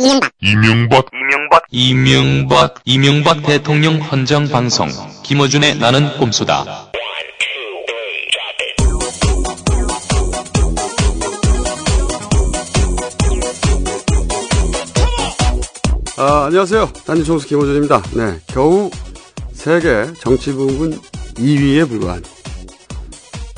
이명박 이명박 이명박 이명박 이명박 대통령 헌정 방송 김어준의 나는 꼼수다. 아, 안녕하세요. 단지 총수 김호준입니다. 네, 겨우 세계 정치 부분 2위에 불과한.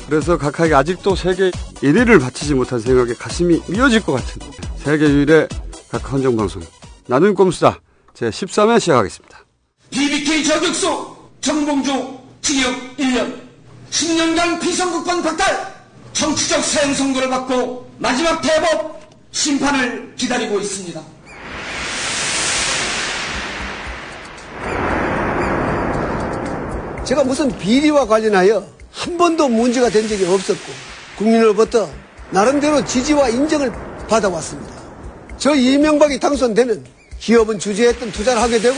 그래서 각하에게 아직도 세계 1위를 바치지 못한 생각에 가슴이 미어질 것 같은 세계 유일의 각하 헌정 방송 나는 꼼수다 제 13회 시작하겠습니다. BBK 저격수 정봉주 징역 1년 10년간 비선거권 박탈 정치적 사형 선고를 받고 마지막 대법 심판을 기다리고 있습니다. 제가 무슨 비리와 관련하여 한 번도 문제가 된 적이 없었고 국민으로부터 나름대로 지지와 인정을 받아왔습니다. 저 이명박이 당선되면 기업은 주저했던 투자를 하게 되고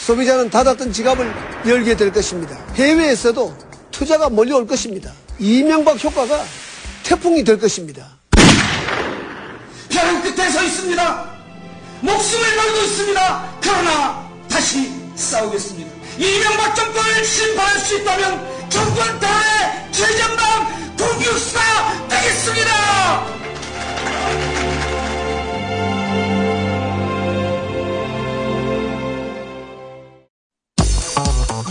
소비자는 닫았던 지갑을 열게 될 것입니다. 해외에서도 투자가 몰려올 것입니다. 이명박 효과가 태풍이 될 것입니다. 벼랑 끝에 서 있습니다. 목숨을 걸고 있습니다. 그러나 다시 싸우겠습니다. 이명박 정권을 심판할 수 있다면 정권 타의 최전방 공격수가 되겠습니다.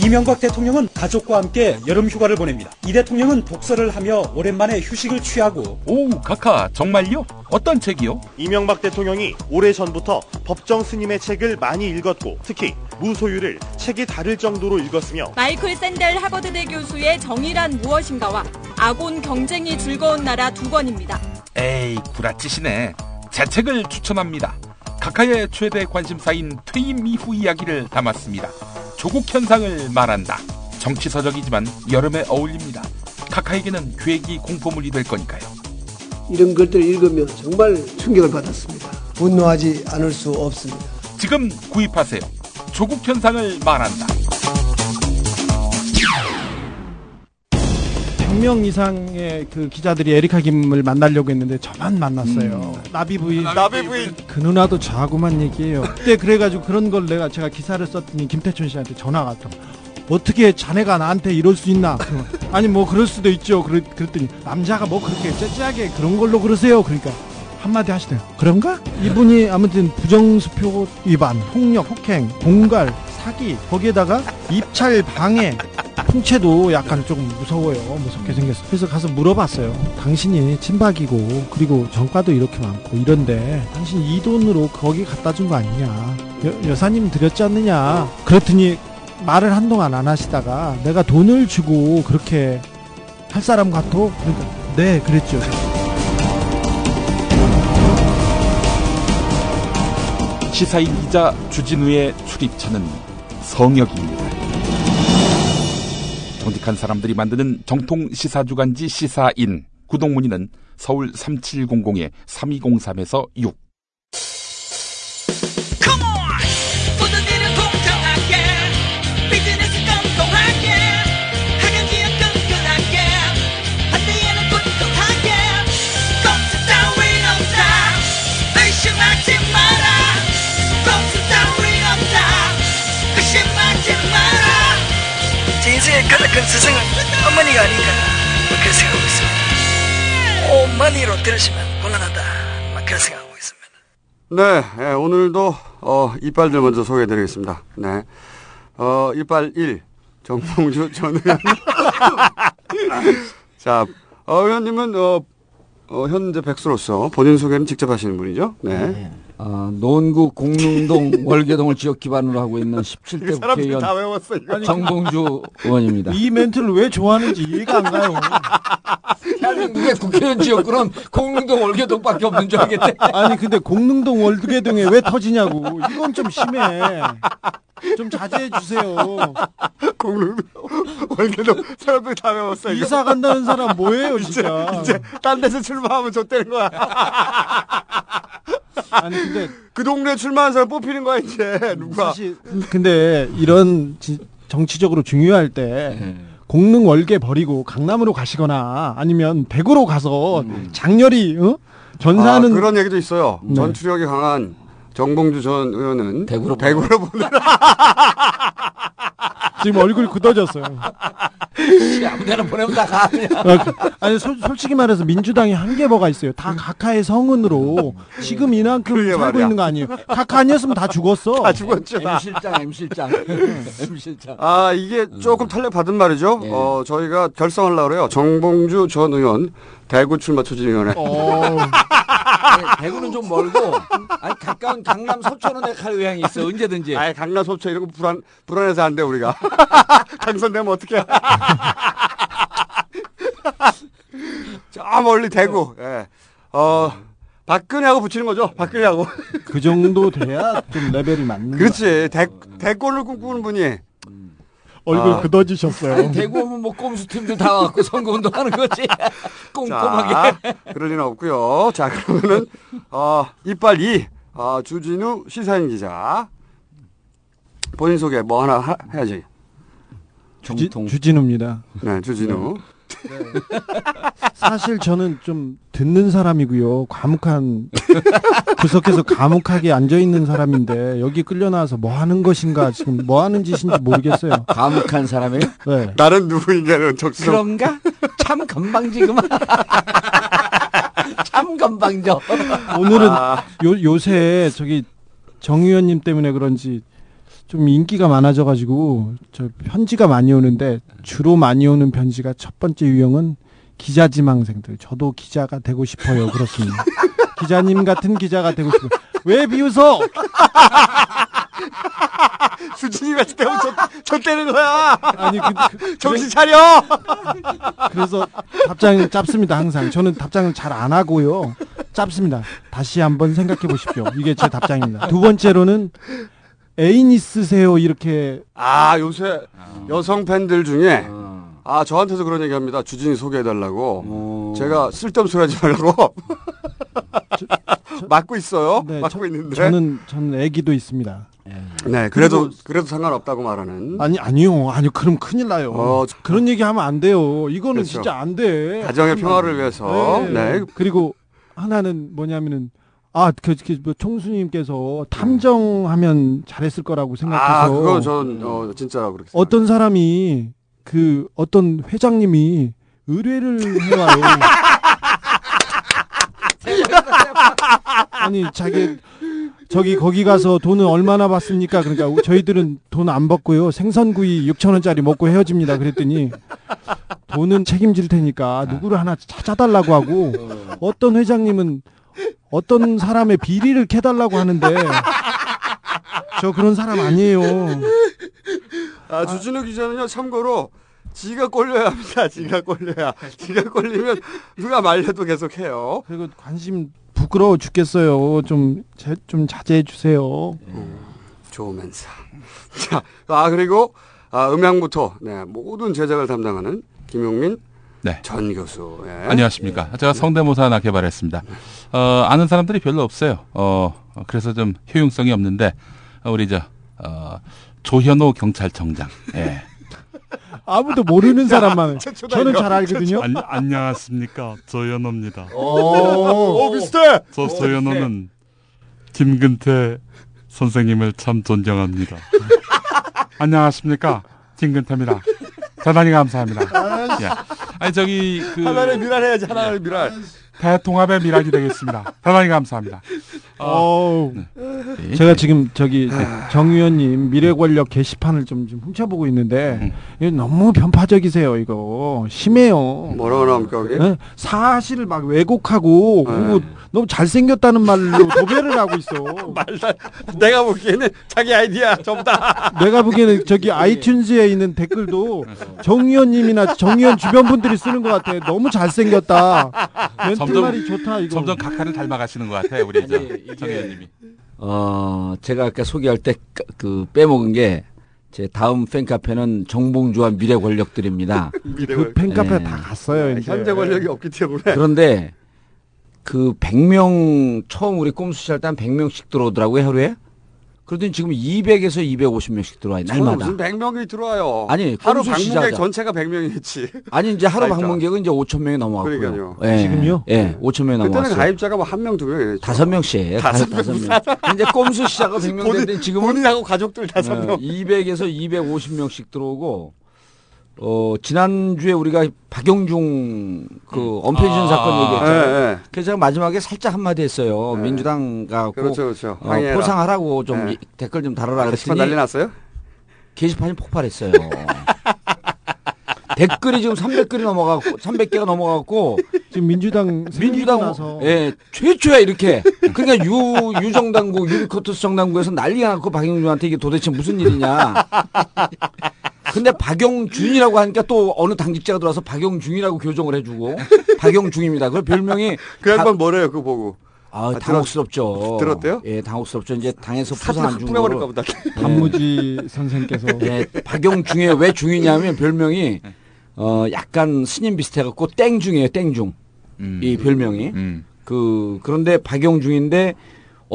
이명박 대통령은 가족과 함께 여름 휴가를 보냅니다. 이 대통령은 독서를 하며 오랜만에 휴식을 취하고 오, 카카, 정말요? 어떤 책이요? 이명박 대통령이 오래전부터 법정 스님의 책을 많이 읽었고 특히 무소유를 책이 다를 정도로 읽었으며 마이클 샌델 하버드대 교수의 정의란 무엇인가와 아곤 경쟁이 즐거운 나라 두 권입니다. 에이, 구라치시네. 제 책을 추천합니다. 카카의 최대 관심사인 퇴임 이후 이야기를 담았습니다. 조국 현상을 말한다. 정치서적이지만 여름에 어울립니다. 카카에게는 괴기 공포물이 될 거니까요. 이런 것들을 읽으면 정말 충격을 받았습니다. 분노하지 않을 수 없습니다. 지금 구입하세요. 조국 현상을 말한다. 100명 이상의 그 기자들이 에리카 김을 만나려고 했는데 저만 만났어요. 나비 부인. 나비 부인. 그 누나도 저하고만 얘기해요. 그때 그래가지고 그런 걸 내가 제가 기사를 썼더니 김태춘 씨한테 전화가 왔더 어떻게 자네가 나한테 이럴 수 있나? 아니 뭐 그럴 수도 있죠. 그랬, 그랬 더니 남자가 뭐 그렇게 째째하게 그런 걸로 그러세요. 그러니까 한마디 하시대요. 그런가? 이분이 아무튼 부정수표 위반, 폭력, 폭행, 공갈, 사기 거기에다가 입찰 방해 풍채도 약간 조금 무서워요. 무섭게 생겼어. 그래서 가서 물어봤어요. 당신이 친박이고 그리고 정가도 이렇게 많고 이런데 당신 이 돈으로 거기 갖다 준 거 아니냐? 여, 여사님 드렸지 않느냐? 그랬더니 말을 한동안 안 하시다가 내가 돈을 주고 그렇게 할 사람 같어? 그러니까 네 그랬죠. 시사인 기자 주진우의 출입처는 성역입니다. 정직한 사람들이 만드는 정통 시사 주간지 시사인 구독문의는 서울 3700에 3203에서 6 머니로 들으시면 곤란하다 막 그런 생각하고 있습니다. 네, 예, 오늘도 어, 이빨들 먼저 소개해드리겠습니다. 네, 어, 이빨 1 정봉주 전 의원. 자, 어, 의원님은 어, 어, 현재 백수로서 본인 소개는 직접 하시는 분이죠? 네. 아, 논구 공릉동 월계동을 지역 기반으로 하고 있는 17대 국회의원 다 외웠어, 이거. 정봉주 의원입니다. 이 멘트를 왜 좋아하는지 이해가 안 가요. 대한민국의 국회의원 지역구는 공릉동 월계동밖에 없는 줄 알겠네. 아니 근데 공릉동 월계동에 왜 터지냐고. 이건 좀 심해. 좀 자제해 주세요. 공릉동 월계동 사람들 다 외웠어. 이거. 이사 간다는 사람 뭐예요 진짜. 이제 딴 데서 출마하면 좆되는 거야. 아니 근데 그 동네 출마한 사람 뽑히는 거야 이제 누가. 사실 근데 이런 지- 정치적으로 중요할 때 공릉 월계 버리고 강남으로 가시거나 아니면 대구로 가서 장렬히 어? 전사하는 아, 그런 얘기도 있어요. 네. 전투력이 강한 정봉주 전 의원은 대구로 대구로 보내. 지금 얼굴이 굳어졌어요. 아무데나 보내면 다 가. 그냥. 아니 솔, 솔직히 말해서 민주당이 한게 뭐가 있어요. 다 각하의 성은으로 지금 이만큼 살고 말이야. 있는 거 아니에요. 각하 아니었으면 다 죽었어. 다 죽었죠. 다. M 실장, M 실장, M 실장. 아 이게 조금 탄력 받은 말이죠. 예. 어 저희가 결성하려고 그래요. 정봉주 전 의원 대구 출마 추진위원회. 어, 대구는 좀 멀고, 아니 가까운 강남 서초는 내가 갈 의향이 있어. 언제든지. 아예 강남 소초 이런 거 불안 불안해서 안 돼 우리가 당선되면 어떡해? 저 멀리 대구. 예. 어 박근혜하고 붙이는 거죠. 박근혜하고. 그 정도 돼야 좀 레벨이 맞는. 그렇지. 대 대권을 꿈꾸는 분이. 얼굴 아. 굳어지셨어요. 아니, 대구 오면 뭐 꼼수 팀들 다 와갖고 선거운동 하는 거지. 꼼꼼하게. 자, 그럴 리는 없고요. 자, 그러면은 어, 이빨 2 어, 주진우 시사인 기자 본인 소개 뭐 하나 하- 해야지. 주지, 정통. 주 진우입니다. 네, 주진우. 사실 저는 좀 듣는 사람이고요. 과묵한 구석에서 과묵하게 앉아 있는 사람인데 여기 끌려 나와서 뭐 하는 것인가 지금 뭐 하는 짓인지 모르겠어요. 과묵한 사람이에요? 네. 나는 누구인가는 적수로. 그런가? 참 건방지구만. 참 건방져. 오늘은 아. 요 요새 저기 정 의원님 때문에 그런지 좀 인기가 많아져가지고 저 편지가 많이 오는데 주로 많이 오는 편지가 첫 번째 유형은 기자 지망생들. 저도 기자가 되고 싶어요. 그렇습니다. 기자님 같은 기자가 되고 싶어요. 왜 비웃어? 주진이 같은 때면 저, 저 때는 거야. 아니 그, 그, 정신 차려. 그래서 답장 짧습니다 항상 저는 답장을 잘 안 하고요 짧습니다 다시 한번 생각해 보십시오 이게 제 답장입니다 두 번째로는 애인 있으세요 이렇게 아, 요새 여성 팬들 중에 어. 아, 저한테도 그런 얘기 합니다. 주진이 소개해 달라고. 어. 제가 쓸데없는 소리 하지 말라고. 맡고 있어요. 네, 맡고 저, 있는데. 저는 저는 애기도 있습니다 네, 그래도 그래도 상관없다고 말하는 아니 아니요 아니요 그럼 큰일 나요 어, 그런 얘기 하면 안 돼요 이거는 그렇죠. 진짜 안돼 가정의 평화를 위해서. 네. 그리고 하나는 뭐냐면은 아, 그, 그, 뭐, 총수님께서 탐정하면 잘했을 거라고 생각해서. 아, 그거 전 어, 진짜 그렇게 생각해요. 어떤 사람이 그 어떤 회장님이 의뢰를 해와요. 아니 자기 저기 거기 가서 돈은 얼마나 받습니까? 그러니까 저희들은 돈 안 받고요 생선구이 6천 원짜리 먹고 헤어집니다. 그랬더니 돈은 책임질 테니까 누구를 하나 찾아달라고 하고 어떤 회장님은 어떤 사람의 비리를 캐달라고 하는데 저 그런 사람 아니에요. 아, 주진우 기자는요, 참고로, 지가 꼴려야 합니다. 지가 꼴려야. 지가 꼴리면 누가 말려도 계속 해요. 그리고 관심 부끄러워 죽겠어요. 좀, 제, 좀 자제해 주세요. 좋으면서. 자, 아, 그리고, 아, 음향부터, 네, 모든 제작을 담당하는 김용민 네. 전 교수. 예. 안녕하십니까. 제가 성대모사 하나 개발했습니다. 어, 아는 사람들이 별로 없어요. 어, 그래서 좀 효용성이 없는데, 어, 우리 저, 어, 조현호 경찰청장. 예. 아무도 모르는 사람만. 저는. 잘 알거든요. 안, 안녕하십니까 조현호입니다. 오, 비슷해! 저 조현호는 김근태 선생님을 참 존경합니다. 안녕하십니까 김근태입니다. 대단히 감사합니다. 예. 아니 저기 그 하나를 미랄해야지, 하나를 미랄. 대통합의 미랄이 되겠습니다. 대단히 감사합니다. 어우. 네. 제가 지금 저기 정 의원님 미래 권력 게시판을 좀, 좀 훔쳐보고 있는데 음. 이거 너무 편파적이세요. 이거 심해요. 뭐라고 나옵니까, 그게? 예? 사실을 막 왜곡하고 네. 그리고 너무 잘생겼다는 말로 도배를 하고 있어. 말다. 내가 보기에는 자기 아이디야, 전부 다. 내가 보기에는 저기 아이튠즈에 있는 댓글도 정 의원님이나 정 의원 주변 분들이 쓰는 것 같아. 너무 잘생겼다. 멘트말이 좋다 이거. 점점 각하를 닮아가시는 것 같아요, 우리 저, 이게- 정 의원님이. 어, 제가 아까 소개할 때 그 빼먹은 게 제 다음 팬카페는 정봉주와 미래 권력들입니다. 그 팬카페 네. 다 갔어요. 이제. 현재 권력이 없기 때문에. 그런데 그 100명 처음 우리 꼼수 시할 때 한 100명씩 들어오더라고요, 하루에. 그러더니 지금 200에서 250명씩 들어와요. 날마다. 무슨 100명이 들어와요. 아니, 하루 꼼수 방문객 시작하자. 전체가 100명이었지. 아니 이제 하루. 방문객은 이제 5천 명이 넘어갔고요. 그러니까요. 예. 지금요? 예, 5천 명이 그때는 넘어갔어요. 가입자가 뭐 한 명, 두 명이랬죠. 다섯 명씩. 다섯 다섯 명. 명. 이제 꼼수 시작은 100명 됐는데 지금은 본인하고 가족들 다섯 명. 200에서 250명씩 들어오고 어 지난주에 우리가 박영중 그 언펜션 아. 사건 얘기했잖아요. 예, 예. 그래서 제가 마지막에 살짝 한마디 했어요. 민주당 가고 그렇죠, 그렇죠. 어, 항의해라. 포상하라고 좀 예. 이- 댓글 좀 달아라 게시판 그랬더니 난리 났어요? 게시판이 폭발했어요. 댓글이 지금 300글이 넘어가고 300개가 넘어가고 지금 민주당 민주당 나서 예 최초야 이렇게 그러니까 유 유정당국 유리코트스 정당국에서 난리가 났고 박영준한테 이게 도대체 무슨 일이냐. 근데 박영준이라고 하니까 또 어느 당직자가 들어와서 박영준이라고 교정을 해주고 박영중입니다. 그 별명이 그 양반 뭐래요, 그거 보고. 아, 아, 당혹스럽죠. 들었 대요? 예, 당혹스럽죠. 이제 당에서 사진 포상 안확준 뿌려버릴까 거로. 보다. 단무지 선생께서 예, 박영중이 왜 중이냐면 별명이 어 약간 스님 비슷해갖고 땡중이에요, 땡중. 이 별명이. 음. 그 그런데 박영중인데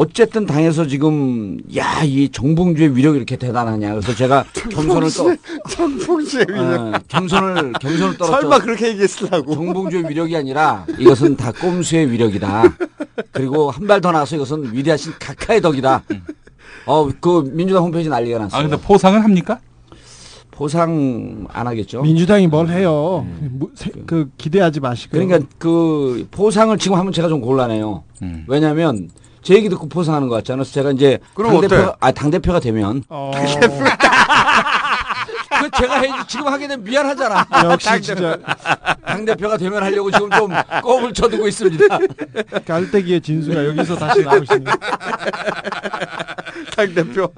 어쨌든 당에서 지금 야 이 정봉주의 위력이 이렇게 대단하냐 그래서 제가 겸손을 또 정봉주의 위력. 어, 겸손을 겸손을 떨었죠. 설마 그렇게 얘기했으려고. 정봉주의 위력이 아니라 이것은 다 꼼수의 위력이다. 그리고 한 발 더 나서 이것은 위대하신 각하의 덕이다. 어그 민주당 홈페이지 난리가 났어요. 아, 근데 포상은 합니까? 포상 안 하겠죠. 민주당이 뭘 해요? 무- 세- 그 기대하지 마시고. 그러니까 그 포상을 지금 하면 제가 좀 곤란해요. 왜냐하면 제 얘기 듣고 포상하는 것 같잖아요. 그래서 제가 이제 그럼 당 대표가 어때? 아, 당 대표가 되면 어, 그 제가 해, 지금 하게 되면 미안하잖아. 역시 진짜 당 대표가 되면 하려고 지금 좀 꼽을 쳐두고 있습니다. 깔때기의 진수가 여기서 다시 나오시네. 당 대표.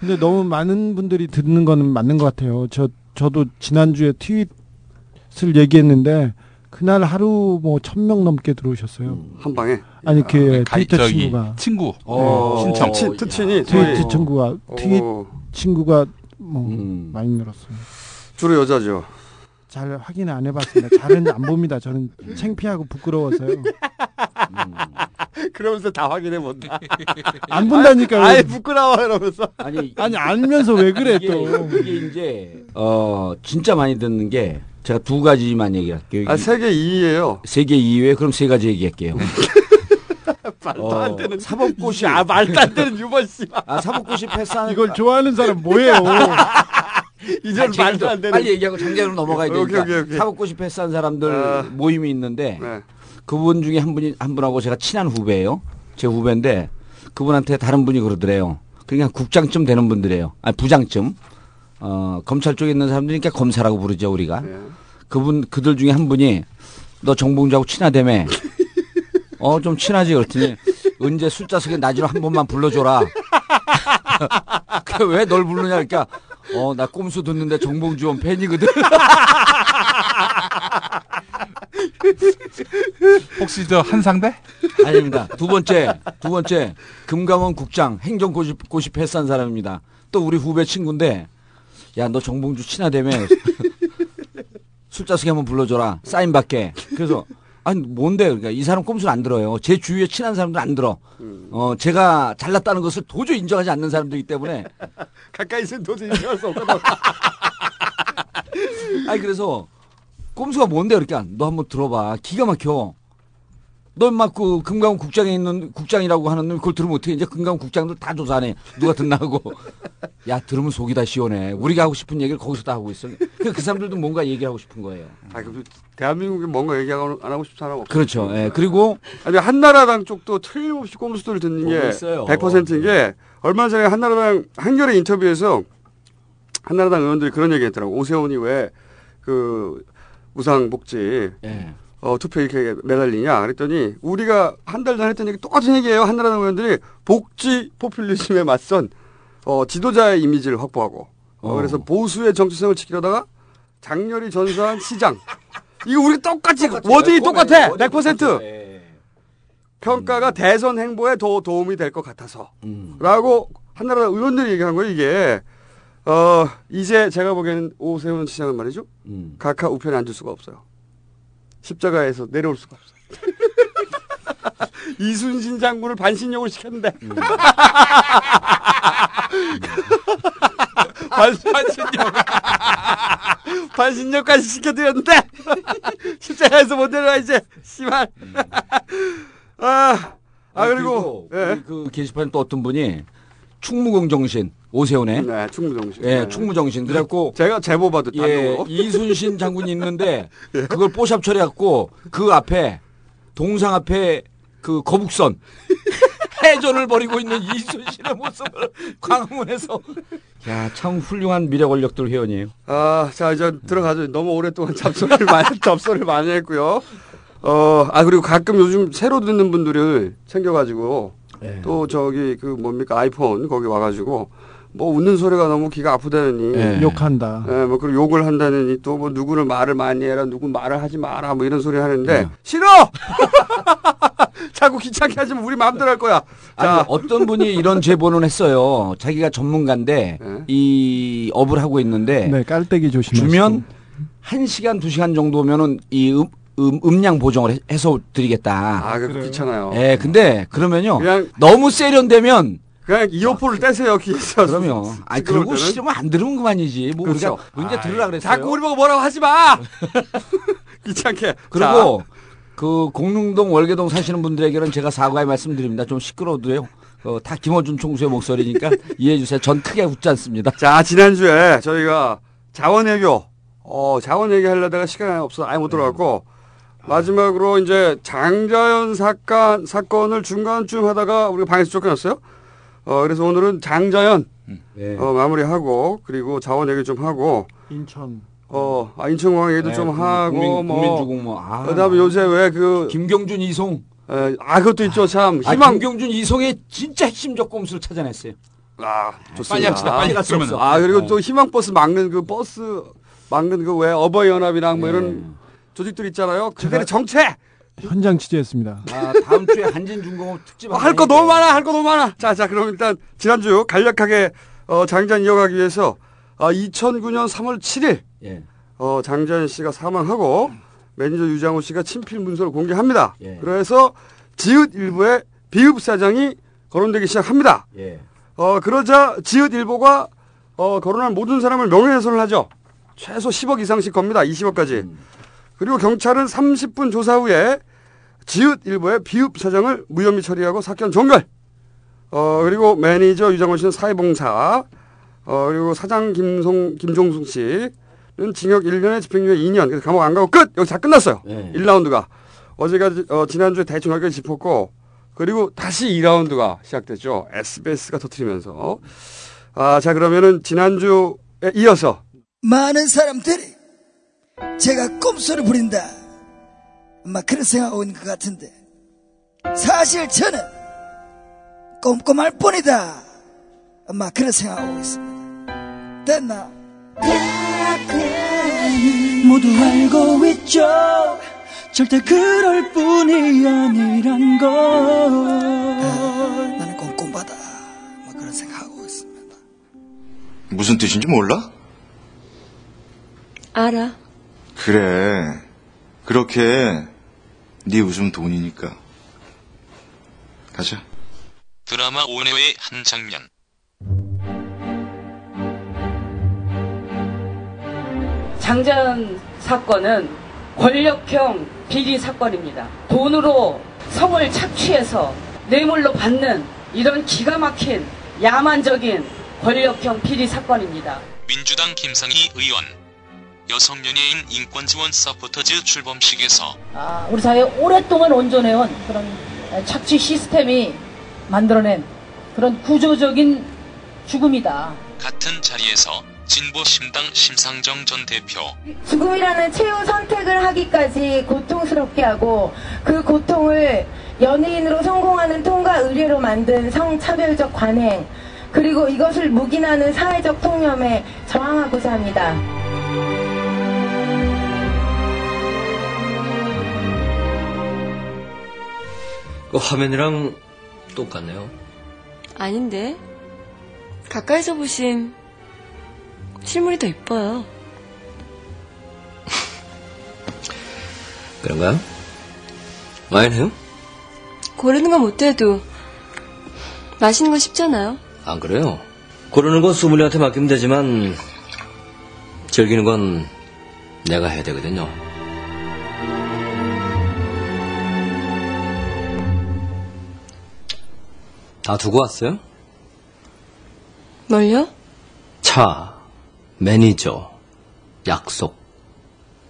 근데 너무 많은 분들이 듣는 거는 맞는 것 같아요. 저 저도 지난주에 트윗을 얘기했는데 그날 하루 뭐 천 명 넘게 들어오셨어요. 한 방에. 아니 그 가입 트위터 친구가 친구 어, 신청. 특친, 특친이. 트위트 소위. 친구가 트윗 어, 친구가 뭐 음. 많이 늘었어요. 주로 여자죠. 잘 확인 안 해봤습니다. 잘은 안 봅니다. 저는 창피하고 부끄러워서요. 그러면서 다 확인해 본다. 안 본다니까요. 아예 부끄러워 이러면서. 아니 아니 알면서 왜 그래 이게, 또? 이게 이제 어 진짜 많이 듣는 게 제가 두 가지만 얘기할게요. 아 세계 2위예요. 세계 2위에 그럼 세 가지 얘기할게요. 말도 어, 안 되는 사법고시 아 말도 안 되는 유머 씨. 아 사법고시 패스하는 이걸 좋아하는 사람 뭐예요? 이제 아니, 말도 안 되는. 빨리 얘기하고 장기로 넘어가야 오케이, 되니까 오케이, 오케이. 사법고시 패스한 사람들 아. 모임이 있는데 네. 그분 중에 한 분이 한 분하고 제가 친한 후배예요. 제 후배인데 그분한테 다른 분이 그러더래요. 그러니까 국장쯤 되는 분들이에요. 아니 부장쯤. 어 검찰 쪽에 있는 사람들이니까 검사라고 부르죠 우리가. 네. 그분 그들 중에 한 분이 너 정봉주하고 친하다며. 어좀 친하지 그랬더니 언제 술자석에 나지로 한 번만 불러줘라. 왜 널 부르냐 그러니까 어 나 꼼수 듣는데 정봉주 원 팬이거든. 혹시 저 한상대? 아닙니다. 두 번째, 두 번째, 금감원 국장 행정고시 고시 패스한 사람입니다. 또 우리 후배 친구인데, 야, 너 정봉주 친하다며. 술자석에 한번 불러줘라. 사인 받게. 그래서, 아니, 뭔데? 그러니까 이 사람 꼼수를 안 들어요. 제 주위에 친한 사람들 안 들어. 어, 제가 잘났다는 것을 도저히 인정하지 않는 사람들이기 때문에. 가까이 있으면 도저히 인정할 수 없거든. 아니, 그래서, 꼼수가 뭔데? 그러니까, 너 한번 들어봐. 기가 막혀. 넌막 그 금강원 국장에 있는 국장이라고 하는 놈 그걸 들으면 어떻게 이제 금강원 국장들 다 조사하네 누가 듣나고 야 들으면 속이 다 시원해 우리가 하고 싶은 얘기를 거기서 다 하고 있어 그, 그 사람들도 뭔가 얘기하고 싶은 거예요 아, 그 대한민국에 뭔가 얘기 안 하고 싶은 사람 없어. 그렇죠 예 그리고 아니 한나라당 쪽도 틀림없이 꼼수들을 듣는 게 있어요. 100%인 게 얼마 전에 한나라당 한겨레 인터뷰에서 한나라당 의원들이 그런 얘기 했더라고. 오세훈이 왜그 무상복지 예. 어, 투표 이렇게 매달리냐? 그랬더니 우리가 한 달 전에 했던 얘기 똑같은 얘기예요. 한나라당 의원들이 복지 포퓰리즘에 맞선 어, 지도자의 이미지를 확보하고. 어, 어. 그래서 보수의 정치성을 지키려다가 장렬히 전수한 시장. 이거 우리 똑같이 워딩이 똑같아. 100% 예. 평가가 대선 행보에 더 도움이 될 것 같아서. 음. 라고 한나라당 의원들이 얘기한 거예요 이게. 어 이제 제가 보기에는 오세훈 시장은 말이죠. 음. 각하 우편에 앉을 수가 없어요 십자가에서 내려올 수가 없어. 이순신 장군을 반신욕을 시켰는데. 음. 반신욕. 반신욕까지 시켜드렸는데. 십자가에서 못 내려와, 이제. 씨발. 음. 아, 아, 그리고. 그리고 예. 그 게시판에 또 어떤 분이 충무공 정신. 오세훈의 네, 충무정신. 예, 네. 충무정신. 그래갖고 제가 제보 받은 예. 이순신 장군이 있는데 그걸 뽀샵 처리해갖고 그 앞에 동상 앞에 그 거북선 해전을 벌이고 있는 이순신의 모습을 광화문에서 야 참 훌륭한 미래 권력들 회원이에요. 아, 자 이제 들어가죠. 너무 오랫동안 잡소리를 많이 잡소리를 많이 했고요. 어, 아 그리고 가끔 요즘 새로 듣는 분들을 챙겨가지고 네. 또 저기 그 뭡니까 아이폰 거기 와가지고 뭐 웃는 소리가 너무 귀가 아프다느니 네. 욕한다. 예, 뭐 그리고 욕을 한다느니 또 뭐 누구를 말을 많이 해라 누구 말을 하지 마라 뭐 이런 소리 하는데 네. 싫어 자꾸 귀찮게 하지 마 우리 마음대로 할 거야 아니 어떤 분이 이런 제보는 했어요. 자기가 전문가인데 네. 이 업을 하고 있는데 네, 깔때기 조심하시고. 주면 한 시간 두 시간 정도면은 이 음, 음, 음량 보정을 해- 해서 드리겠다. 아 그거 귀찮아요 예, 근데 그러면요 그냥 너무 세련되면 그냥 이어폰을 떼세요 귀에서 그러면 아니 시끄러울 그러고. 싫으면 안 들으면 그만이지. 뭐 그렇죠. 우리가 아이, 들으라 그랬어요. 자꾸 우리 보고 뭐라고 하지 마 귀찮게 그리고 그 공릉동 월계동 사시는 분들에게는 제가 사과의 말씀드립니다. 좀 시끄러워도요. 어, 다 김어준 총수의 목소리니까 이해해 주세요. 전 크게 웃지 않습니다. 자, 지난주에 저희가 자원외교, 어, 자원외교 하려다가 시간이 없어 아예 못 들어갔고, 마지막으로 이제 장자연 사건, 사건을 중간쯤 하다가 우리가 방에서 쫓겨났어요. 어, 그래서 오늘은 장자연, 네. 어, 마무리하고, 그리고 자원외교 좀 하고, 인천. 어, 아, 인천공항 얘기도 네, 좀 국민- 하고, 국민- 뭐. 국민주공 뭐, 아. 그 다음에 요새 왜 그, 김경준 이송. 에, 아, 그것도 있죠, 참. 아, 희망. 김경준 이송의 진짜 핵심적 꼼수를 찾아냈어요. 아, 좋습니다. 빨리 합시다, 빨리. 없어. 아 그리고 네. 또 희망 버스 막는 그 버스 막는 그 왜 어버이 연합이랑 뭐 네. 이런 조직들 있잖아요. 그들의 정체 현장 취재했습니다. 아, 다음 주에 한진중공업 특집 할 거 너무 많아 할 거 너무 많아. 자 자 그럼 일단 지난주 간략하게 어, 장전 이어가기 위해서 어, 2009년 3월 7일 예. 어, 장전 씨가 사망하고 매니저 유장호 씨가 친필 문서를 공개합니다. 예. 그래서 지읒 일보의 비읍 사장이 거론되기 시작합니다. 예. 어, 그러자 지읒 일보가 어, 거론한 모든 사람을 명예훼손을 하죠. 최소 10억 이상씩 겁니다. 20억까지. 그리고 경찰은 30분 조사 후에 지읒 일보의 비읍 사장을 무혐의 처리하고 사건 종결. 어, 그리고 매니저 유장호 씨는 사회봉사. 어, 그리고 사장 김송, 김종승 씨는 징역 1년에 집행유예 2년. 그래서 감옥 안 가고 끝! 여기 다 끝났어요. 네. 1라운드가. 어제까지, 어, 지난주에 대충 여기까지 짚었고, 그리고 다시 2라운드가 시작됐죠. SBS가 터트리면서. 아, 자, 그러면은 지난주에 이어서. 많은 사람들이 제가 꼼수를 부린다. 막 그런 생각하고 있는 것 같은데 사실 저는 꼼꼼할 뿐이다. 막 그런 생각하고 있습니다. 됐나? 모두 알고 있죠. 절대 그럴 뿐이 아니란 걸. 나는 꼼꼼하다. 막 그런 생각하고 있습니다. 무슨 뜻인지 몰라? 알아. 그래. 그렇게 네 웃음 돈이니까. 가자. 드라마 온회의 한 장면. 장자연 사건은 권력형 비리 사건입니다. 돈으로 성을 착취해서 뇌물로 받는 이런 기가 막힌 야만적인 권력형 비리 사건입니다. 민주당 김상희 의원. 여성 연예인 인권 지원 서포터즈 출범식에서 아, 우리 사회에 오랫동안 온존해온 그런 착취 시스템이 만들어낸 그런 구조적인 죽음이다. 같은 자리에서 진보 심당 심상정 전 대표. 죽음이라는 최후 선택을 하기까지 고통스럽게 하고 그 고통을 연예인으로 성공하는 통과 의례로 만든 성차별적 관행 그리고 이것을 묵인하는 사회적 통념에 저항하고자 합니다. 그 화면이랑 똑같네요. 아닌데. 가까이서 보심 실물이 더 이뻐요. 그런가요? 와인해요? 고르는 건 못해도 마시는 건 쉽잖아요. 안 그래요? 고르는 건 소믈리한테 맡기면 되지만 즐기는 건 내가 해야 되거든요. 다 두고 왔어요? 뭘요? 차, 매니저, 약속,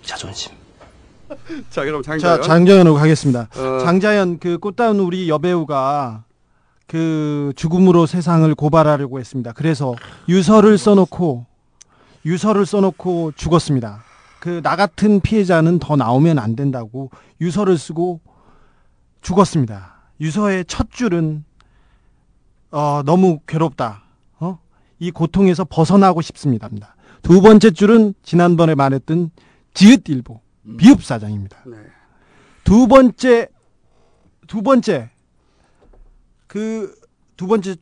자존심. 자, 그럼 장자연. 자, 장자연으로 가겠습니다. 어. 장자연 그 꽃다운 우리 여배우가 그 죽음으로 세상을 고발하려고 했습니다. 그래서 유서를 써놓고 유서를 써놓고 죽었습니다. 그 나 같은 피해자는 더 나오면 안 된다고 유서를 쓰고 죽었습니다. 유서의 첫 줄은 어, 너무 괴롭다. 어? 이 고통에서 벗어나고 싶습니다. 두 번째 줄은 지난번에 말했던 지읒일보 비읍사장입니다. 두 번째 두 번째 그 두 번째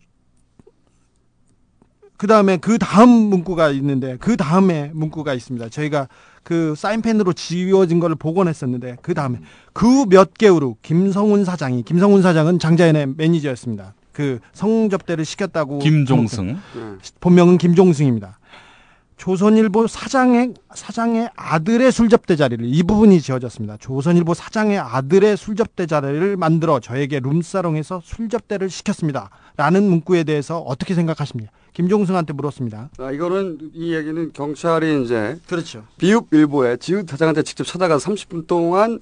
그 다음에 그 다음 문구가 있는데 그 다음에 문구가 있습니다. 저희가 그 사인펜으로 지워진 거를 복원했었는데 그 다음에 그 몇 개월 후 김성훈 사장이 김성훈 사장은 장자연의 매니저였습니다. 그 성접대를 시켰다고 김종승. 본명은 김종승입니다. 조선일보 사장의 사장의 아들의 술접대 자리를 이 부분이 지어졌습니다. 조선일보 사장의 아들의 술접대 자리를 만들어 저에게 룸사롱에서 술접대를 시켰습니다. 라는 문구에 대해서 어떻게 생각하십니까? 김종승한테 물었습니다. 아, 이거는 이 얘기는 경찰이 이제 그렇죠. 비읍 일보에 지읒 사장한테 직접 찾아가서 30분 동안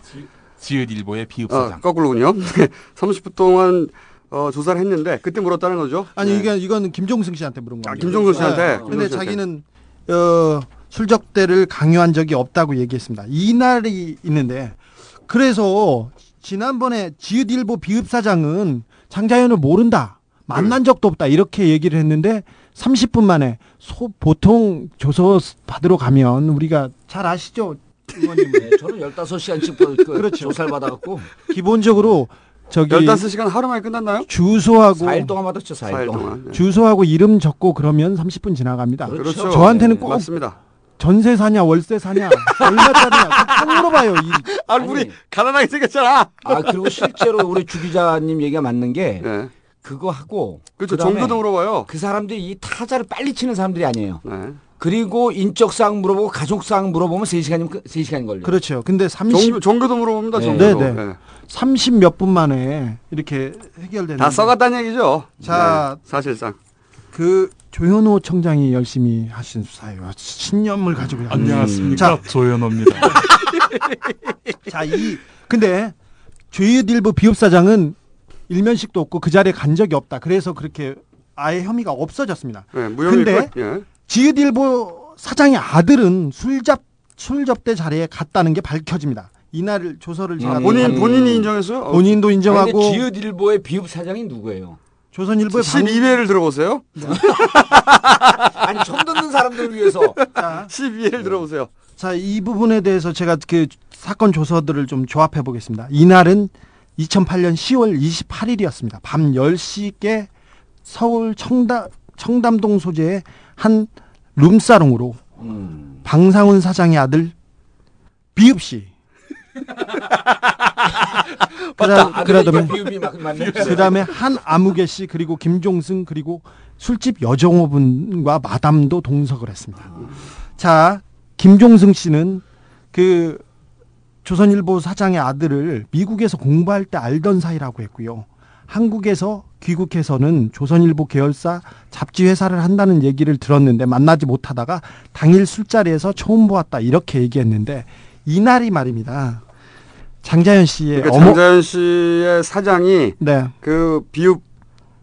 지읒일보의 비읍 어, 사장. 거꾸로군요. 30분 동안 어, 조사를 했는데 그때 물었다는 거죠. 아니 네. 이게 이거는 김종승 씨한테 물은 겁니다. 아, 김종승 씨한테? 네. 근데. 자기는 어, 술접대를 강요한 적이 없다고 얘기했습니다. 이날이 있는데 그래서 지난번에 지읒일보 비읍사장은 장자연을 모른다. 만난 적도 없다. 이렇게 얘기를 했는데 30분 만에 소, 보통 조서 받으러 가면 우리가 잘 아시죠? 의원님. 네, 저는 15시간씩 그 그렇죠. 조사를 받아갖고 기본적으로 저기 15시간 하루 만에 끝났나요? 주소하고 4일 동안 받았죠, 4일, 4일 동안. 동안. 네. 주소하고 이름 적고 그러면 30분 지나갑니다. 그렇죠. 저한테는 네, 꼭 맞습니다. 전세 사냐 월세 사냐 얼마짜리냐 꼭 물어봐요. 이, 아, 우리 가난하게 생겼잖아. 아 그리고 실제로 우리 주 기자님 얘기가 맞는 게 네. 그거 하고 그렇죠. 종교도 물어봐요. 그 사람들이 이 타자를 빨리 치는 사람들이 아니에요. 네. 그리고 인적 사항 물어보고 가족 사항 물어보면 3시간이면 3시간이 걸려요. 그렇죠. 근데 30 종교, 종교도 물어봅니다. 네. 종교도. 네, 네. 30몇 분 만에 이렇게 해결되는 다 써갔다는 얘기죠. 자, 네, 사실상. 그 조현호 청장이 열심히 하신 수사예요. 신념을 가지고 하는. 안녕하십니까 자, 조현호입니다. 자, 이 근데 죄일부 비읍사장은 일면식도 없고 그 자리에 간 적이 없다. 그래서 그렇게 아예 혐의가 없어졌습니다. 네, 무혐의 근데 끝. 예. 지읒일보 사장의 아들은 술잡 술접대 자리에 갔다는 게 밝혀집니다. 이날 조서를 제가 본인 본- 본인이 인정했어요? 본인도 인정하고 지읒일보의 비읍 사장이 누구예요? 조선일보의 방- 12회를 들어보세요. 아니 처음 듣는 사람들을 위해서 12회를 들어보세요. 자, 이 부분에 대해서 제가 그 사건 조서들을 좀 조합해 보겠습니다. 이날은 2008년 10월 28일이었습니다. 밤 10시께 서울 청담, 청담동 소재의 한 룸사롱으로 음. 방상훈 사장의 아들 비읍 씨. 아, 그다음에. 그다음에 한 아무개 씨 그리고 김종승 그리고 술집 여정호분과 마담도 동석을 했습니다. 자, 김종승 씨는 그 조선일보 사장의 아들을 미국에서 공부할 때 알던 사이라고 했고요. 한국에서 귀국해서는 조선일보 계열사 잡지 회사를 한다는 얘기를 들었는데 만나지 못하다가 당일 술자리에서 처음 보았다 이렇게 얘기했는데 이날이 말입니다. 장자연 씨의 그러니까 어머 장자연 씨의 사장이 네. 그 비읍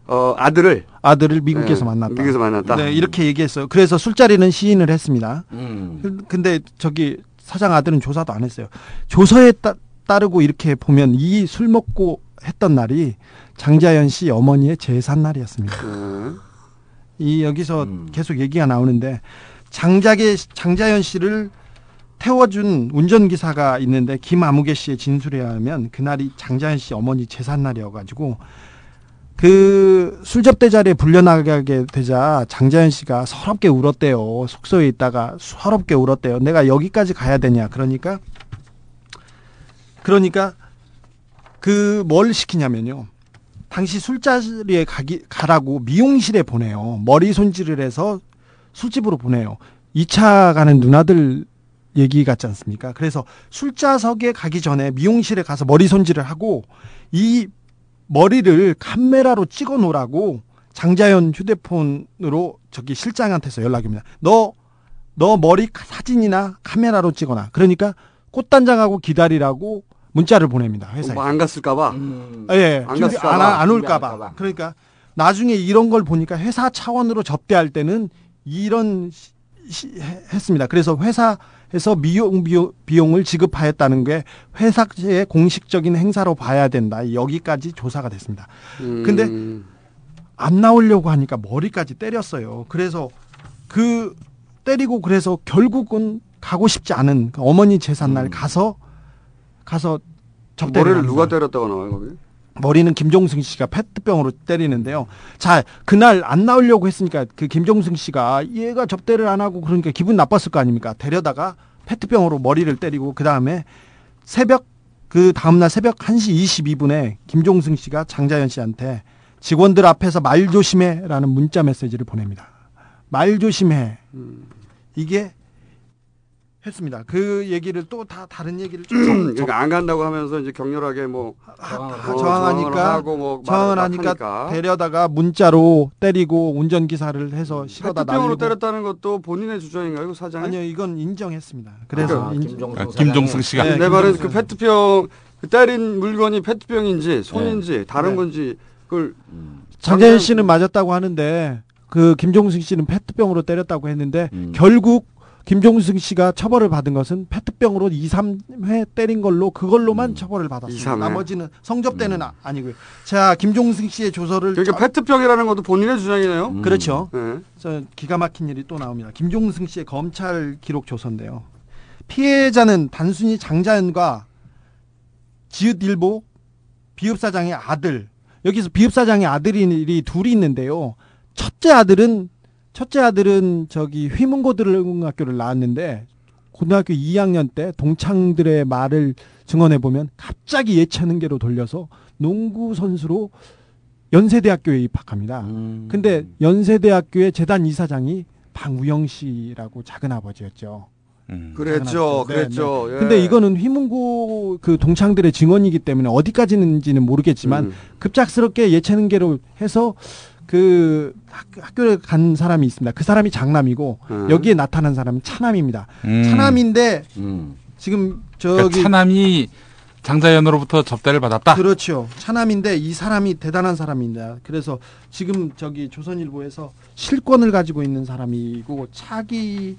어, 아들을 아들을 미국에서 네, 만났다. 미국에서 만났다. 네, 이렇게 얘기했어요. 그래서 술자리는 시인을 했습니다. 음. 그- 근데 저기 사장 아들은 조사도 안 했어요. 조서에 따, 따르고 이렇게 보면 이 술 먹고 했던 날이 장자연 씨 어머니의 제산 날이었습니다. 네. 이 여기서 음. 계속 얘기가 나오는데 장자계 장자연 씨를 태워준 운전기사가 있는데 김아무개 씨의 진술에 의하면 그날이 장자연 씨 어머니 제산 날이어가지고 그 술접대 자리에 불려나가게 되자 장자연 씨가 서럽게 울었대요. 숙소에 있다가 서럽게 울었대요. 내가 여기까지 가야 되냐. 그러니까 그러니까 그 뭘 시키냐면요. 당시 술자리에 가기 가라고 미용실에 보내요. 머리 손질을 해서 술집으로 보내요. 2차 가는 누나들 얘기 같지 않습니까? 그래서 술자석에 가기 전에 미용실에 가서 머리 손질을 하고 이 머리를 카메라로 찍어 놓으라고 장자연 휴대폰으로 저기 실장한테서 연락이 옵니다. 너, 너 머리 사진이나 카메라로 찍어놔. 그러니까 꽃단장하고 기다리라고 문자를 보냅니다. 회사에. 뭐 안 갔을까봐. 예, 안 준비 갔을까봐. 안, 안안 올까봐. 그러니까 나중에 이런 걸 보니까 회사 차원으로 접대할 때는 이런 시- 시- 해- 했습니다. 그래서 회사에서 미용 비용, 비용을 지급하였다는 게 회사의 공식적인 행사로 봐야 된다. 여기까지 조사가 됐습니다. 음. 근데 안 나오려고 하니까 머리까지 때렸어요. 그래서 그 때리고 그래서 결국은 가고 싶지 않은 그 어머니 제삿날 가서 가서 음. 머리를. 누가 때렸다고 나와요 거기? 머리는 김종승 씨가 페트병으로 때리는데요. 자, 그날 안 나오려고 했으니까 그 김종승 씨가 얘가 접대를 안 하고 그러니까 기분 나빴을 거 아닙니까? 데려다가 페트병으로 머리를 때리고 그 다음에 새벽 그 다음날 새벽 1시 22분에 김종승 씨가 장자연 씨한테 직원들 앞에서 말 조심해라는 문자 메시지를 보냅니다. 말 조심해. 이게 했습니다. 그 얘기를 또 다 다른 얘기를 좀 그러니까 안 간다고 하면서 이제 격렬하게 뭐다 어, 저항하니까 하고 뭐 저항을 하니까 하니까. 데려다가 문자로 때리고 운전 기사를 해서 실어다 페트병으로 날리고 때렸다는 것도 본인의 주장인가요, 사장이? 아니요, 이건 인정했습니다. 그래서 아, 인- 김종승 아, 김종승 씨가. 네, 내 말은. 그 페트병 그 때린 물건이 페트병인지 손인지 네. 다른 네. 건지 그걸 장자연 씨는 맞았다고 하는데 그 김종승 씨는 페트병으로 때렸다고 했는데 음. 결국 김종승 씨가 처벌을 받은 것은 페트병으로 2, 3회 때린 걸로 그걸로만 처벌을 받았습니다. 2, 3회. 나머지는 성접대는 아- 아니고요. 자, 김종승 씨의 조서를 그러니까 페트병이라는 것도 본인의 주장이네요. 그렇죠. 네. 저 기가 막힌 일이 또 나옵니다. 김종승 씨의 검찰 기록 조서인데요. 피해자는 단순히 장자연과 지읒일보 비읍사장의 아들 여기서 비읍사장의 아들이 둘이 있는데요. 첫째 아들은 첫째 아들은 저기 휘문고등학교를 나왔는데 고등학교 2학년 때 동창들의 말을 증언해 보면 갑자기 예체능계로 돌려서 농구 선수로 연세대학교에 입학합니다. 근데 연세대학교의 재단 이사장이 방우영 씨라고 작은 아버지였죠. 그랬죠, 네, 그랬죠. 네. 예. 근데 이거는 휘문고 그 동창들의 증언이기 때문에 어디까지는지는 모르겠지만 음. 급작스럽게 예체능계로 해서 그 학, 학교에 간 사람이 있습니다. 그 사람이 장남이고 음. 여기에 나타난 사람은 차남입니다. 음. 차남인데 지금 저기 그러니까 차남이 장자연으로부터 접대를 받았다. 그렇죠. 차남인데 이 사람이 대단한 사람입니다. 그래서 지금 저기 조선일보에서 실권을 가지고 있는 사람이고 차기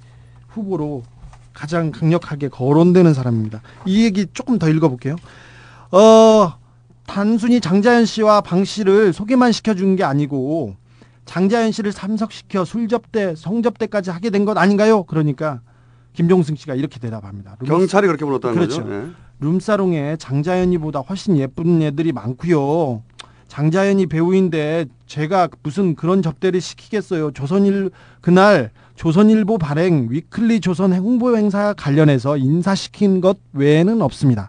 후보로 가장 강력하게 거론되는 사람입니다. 이 얘기 조금 더 읽어볼게요. 어, 단순히 장자연 씨와 방 씨를 소개만 시켜준 게 아니고 장자연 씨를 참석시켜 술접대, 성접대까지 하게 된 것 아닌가요? 그러니까 김종승 씨가 이렇게 대답합니다. 경찰이 그렇게 물었다는 그렇죠. 거죠. 예. 룸사롱에 장자연이보다 훨씬 예쁜 애들이 많고요. 장자연이 배우인데 제가 무슨 그런 접대를 시키겠어요. 조선일 그날 조선일보 발행 위클리 조선 홍보 행사 관련해서 인사시킨 것 외에는 없습니다.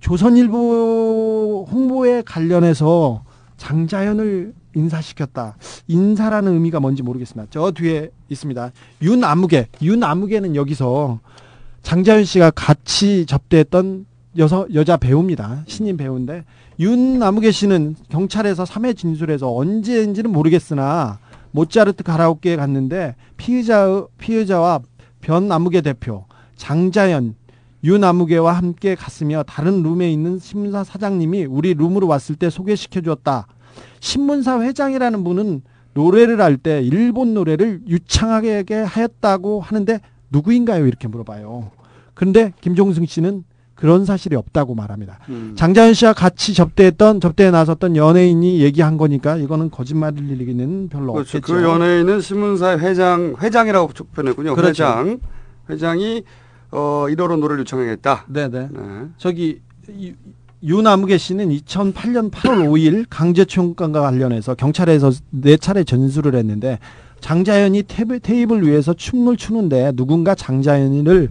조선일보 홍보에 관련해서 장자연을 인사시켰다. 인사라는 의미가 뭔지 모르겠습니다. 저 뒤에 있습니다. 윤아무개. 윤아무개는 여기서 장자연 씨가 같이 접대했던 여서, 여자 배우입니다. 신인 배우인데 윤아무개 씨는 경찰에서 3회 진술해서 언제인지는 모르겠으나 모차르트 가라오케에 갔는데 피의자 피의자와 변아무개 대표 장자연 윤아무개와 함께 갔으며 다른 룸에 있는 신문사 사장님이 우리 룸으로 왔을 때 소개시켜 주었다. 신문사 회장이라는 분은 노래를 할 때 일본 노래를 유창하게 하였다고 하는데 누구인가요? 이렇게 물어봐요. 그런데 김종승 씨는 그런 사실이 없다고 말합니다. 음. 장자연 씨와 같이 접대했던 접대에 나섰던 연예인이 얘기한 거니까 이거는 거짓말일 리는 별로 그렇죠. 없겠죠. 그 연예인은 신문사 회장 회장이라고 표현했군요. 그렇죠. 회장 회장이 어 1호로 노래를 요청하겠다. 네네. 저기 이- 윤아무개 씨는 2008년 8월 5일 강제총과 관련해서 경찰에서 네 차례 전수를 했는데 장자연이 테이블, 테이블 위에서 춤을 추는데 누군가 장자연을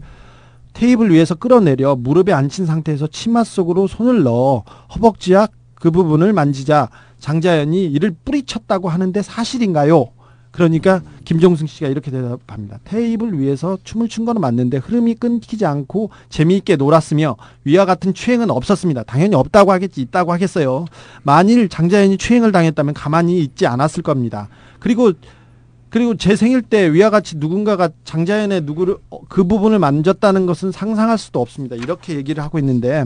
테이블 위에서 끌어내려 무릎에 앉힌 상태에서 치마 속으로 손을 넣어 허벅지와 그 부분을 만지자 장자연이 이를 뿌리쳤다고 하는데 사실인가요? 그러니까 김종승 씨가 이렇게 대답합니다. 테이블 위에서 춤을 춘 건 맞는데 흐름이 끊기지 않고 재미있게 놀았으며 위와 같은 추행은 없었습니다. 당연히 없다고 하겠지 있다고 하겠어요. 만일 장자연이 추행을 당했다면 가만히 있지 않았을 겁니다. 그리고 그리고 제 생일 때 위와 같이 누군가가 장자연의 누구를 어, 그 부분을 만졌다는 것은 상상할 수도 없습니다. 이렇게 얘기를 하고 있는데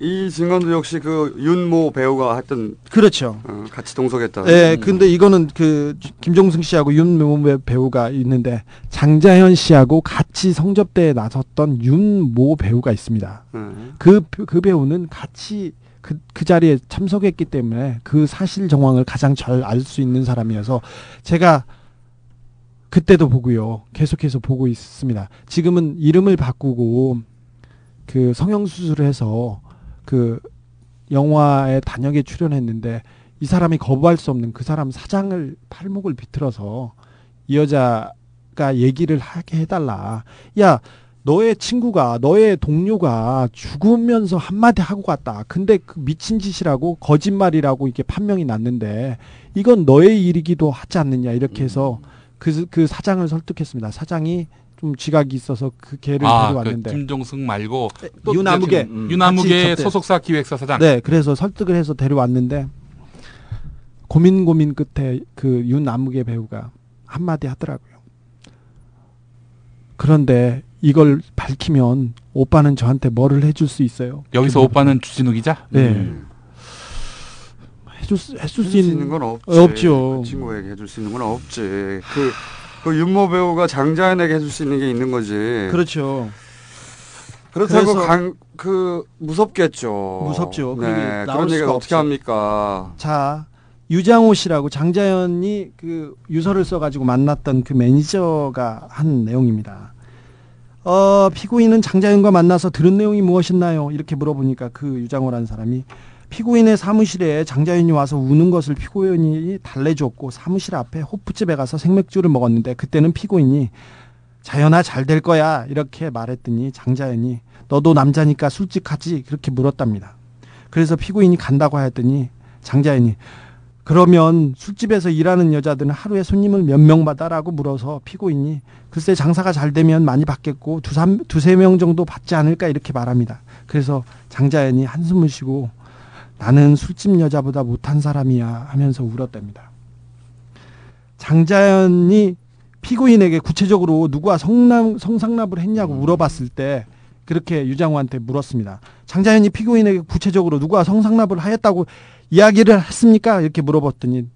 이 증언도 역시 그 윤모 배우가 했던 그렇죠. 어, 같이 동석했다. 네, 근데 이거는 그 김종승 씨하고 윤모 배우가 있는데 장자연 씨하고 같이 성접대에 나섰던 윤모 배우가 있습니다. 네. 그, 그 배우는 같이 그, 그 자리에 참석했기 때문에 그 사실 정황을 가장 잘 알 수 있는 사람이어서 제가 그때도 보고요. 계속해서 보고 있습니다. 지금은 이름을 바꾸고 그 성형수술을 해서 그 영화에 단역에 출연했는데 이 사람이 거부할 수 없는 그 사람 사장을 팔목을 비틀어서 이 여자가 얘기를 하게 해달라. 야, 너의 친구가, 너의 동료가 죽으면서 한마디 하고 갔다. 근데 그 미친 짓이라고 거짓말이라고 이게 판명이 났는데 이건 너의 일이기도 하지 않느냐. 이렇게 해서 그, 그 사장을 설득했습니다. 사장이 좀 지각이 있어서 그 개를 아, 그 데려왔는데. 김종승 말고 또 유나무게. 음. 유나무게 같이 소속사 기획사 사장. 네, 그래서 설득을 해서 데려왔는데 고민 고민 끝에 그 윤나무게 배우가 한마디 하더라고요. 그런데 이걸 밝히면 오빠는 저한테 뭐를 해줄 수 있어요? 여기서 오빠는 주진우 기자? 네. 음. 해줄 수, 해줄 수 해줄 수 있는, 있는 건 없지. 없죠. 그 친구에게 해줄 수 있는 건 없지. 그, 그 윤모 배우가 장자연에게 해줄 수 있는 게 있는 거지. 그렇죠. 그렇다고 강, 그 무섭겠죠. 무섭죠. 네, 그런 얘기 어떻게. 합니까? 자, 유장호 씨라고 장자연이 그 유서를 써가지고 만났던 그 매니저가 한 내용입니다. 어, 피고인은 장자연과 만나서 들은 내용이 무엇이나요? 이렇게 물어보니까 그 유장호라는 사람이 피고인의 사무실에 장자연이 와서 우는 것을 피고인이 달래줬고 사무실 앞에 호프집에 가서 생맥주를 먹었는데 그때는 피고인이 자연아 잘 될 거야 이렇게 말했더니 장자연이 너도 남자니까 솔직하지 그렇게 물었답니다. 그래서 피고인이 간다고 하였더니 장자연이 그러면 술집에서 일하는 여자들은 하루에 손님을 몇 명 받아라고 물어서 피고인이 글쎄 장사가 잘 되면 많이 받겠고 두세 명 정도 받지 않을까 이렇게 말합니다. 그래서 장자연이 한숨을 쉬고 나는 술집 여자보다 못한 사람이야 하면서 울었답니다. 장자연이 피고인에게 구체적으로 누구와 성남, 성상납을 했냐고 물어봤을 때 그렇게 유장호한테 물었습니다. 장자연이 피고인에게 구체적으로 누구와 성상납을 하였다고 이야기를 했습니까? 이렇게 물어봤더니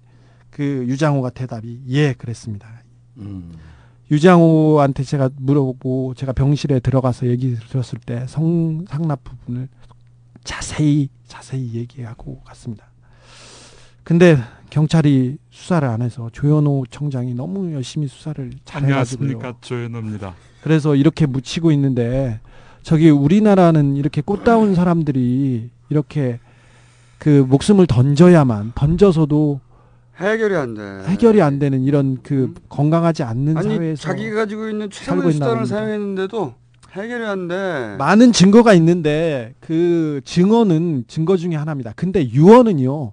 그 유장호가 대답이 예 그랬습니다. 유장호한테 제가 물어보고 제가 병실에 들어가서 얘기 들었을 때 성상납 부분을 자세히 자세히 얘기하고 갔습니다. 근데 경찰이 수사를 안 해서 조현호 청장이 너무 열심히 수사를 잘해가지고요. 안녕하십니까 조현호입니다. 그래서 이렇게 묻히고 있는데 저기 우리나라는 이렇게 꽃다운 사람들이 이렇게 그 목숨을 던져야만 던져서도 해결이 안 돼. 해결이 안 되는 이런 그 건강하지 않는 아니 사회에서 자기가 가지고 있는 있나 수단을. 사용했는데도 안 돼. 많은 증거가 있는데 그 증언은 증거 중에 하나입니다. 근데 유언은요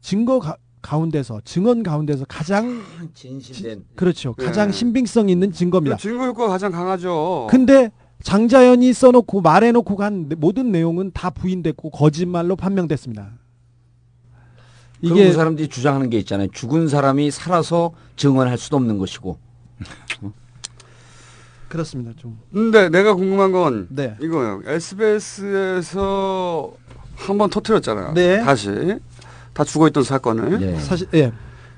증거 가, 가운데서 증언 가운데서 가장 진실된 그렇죠 예. 가장 신빙성 있는 증거입니다. 그 증거 효과가 가장 강하죠. 근데 장자연이 써놓고 말해놓고 간 모든 내용은 다 부인됐고 거짓말로 판명됐습니다. 이게 그 사람들이 주장하는 게 있잖아요. 죽은 사람이 살아서 증언할 수도 없는 것이고. 그렇습니다. 좀 근데 내가 궁금한 건 네. 이거요. SBS에서 한번 터트렸잖아요. 네. 다시 다 죽어 있던 사건을. 사실 예.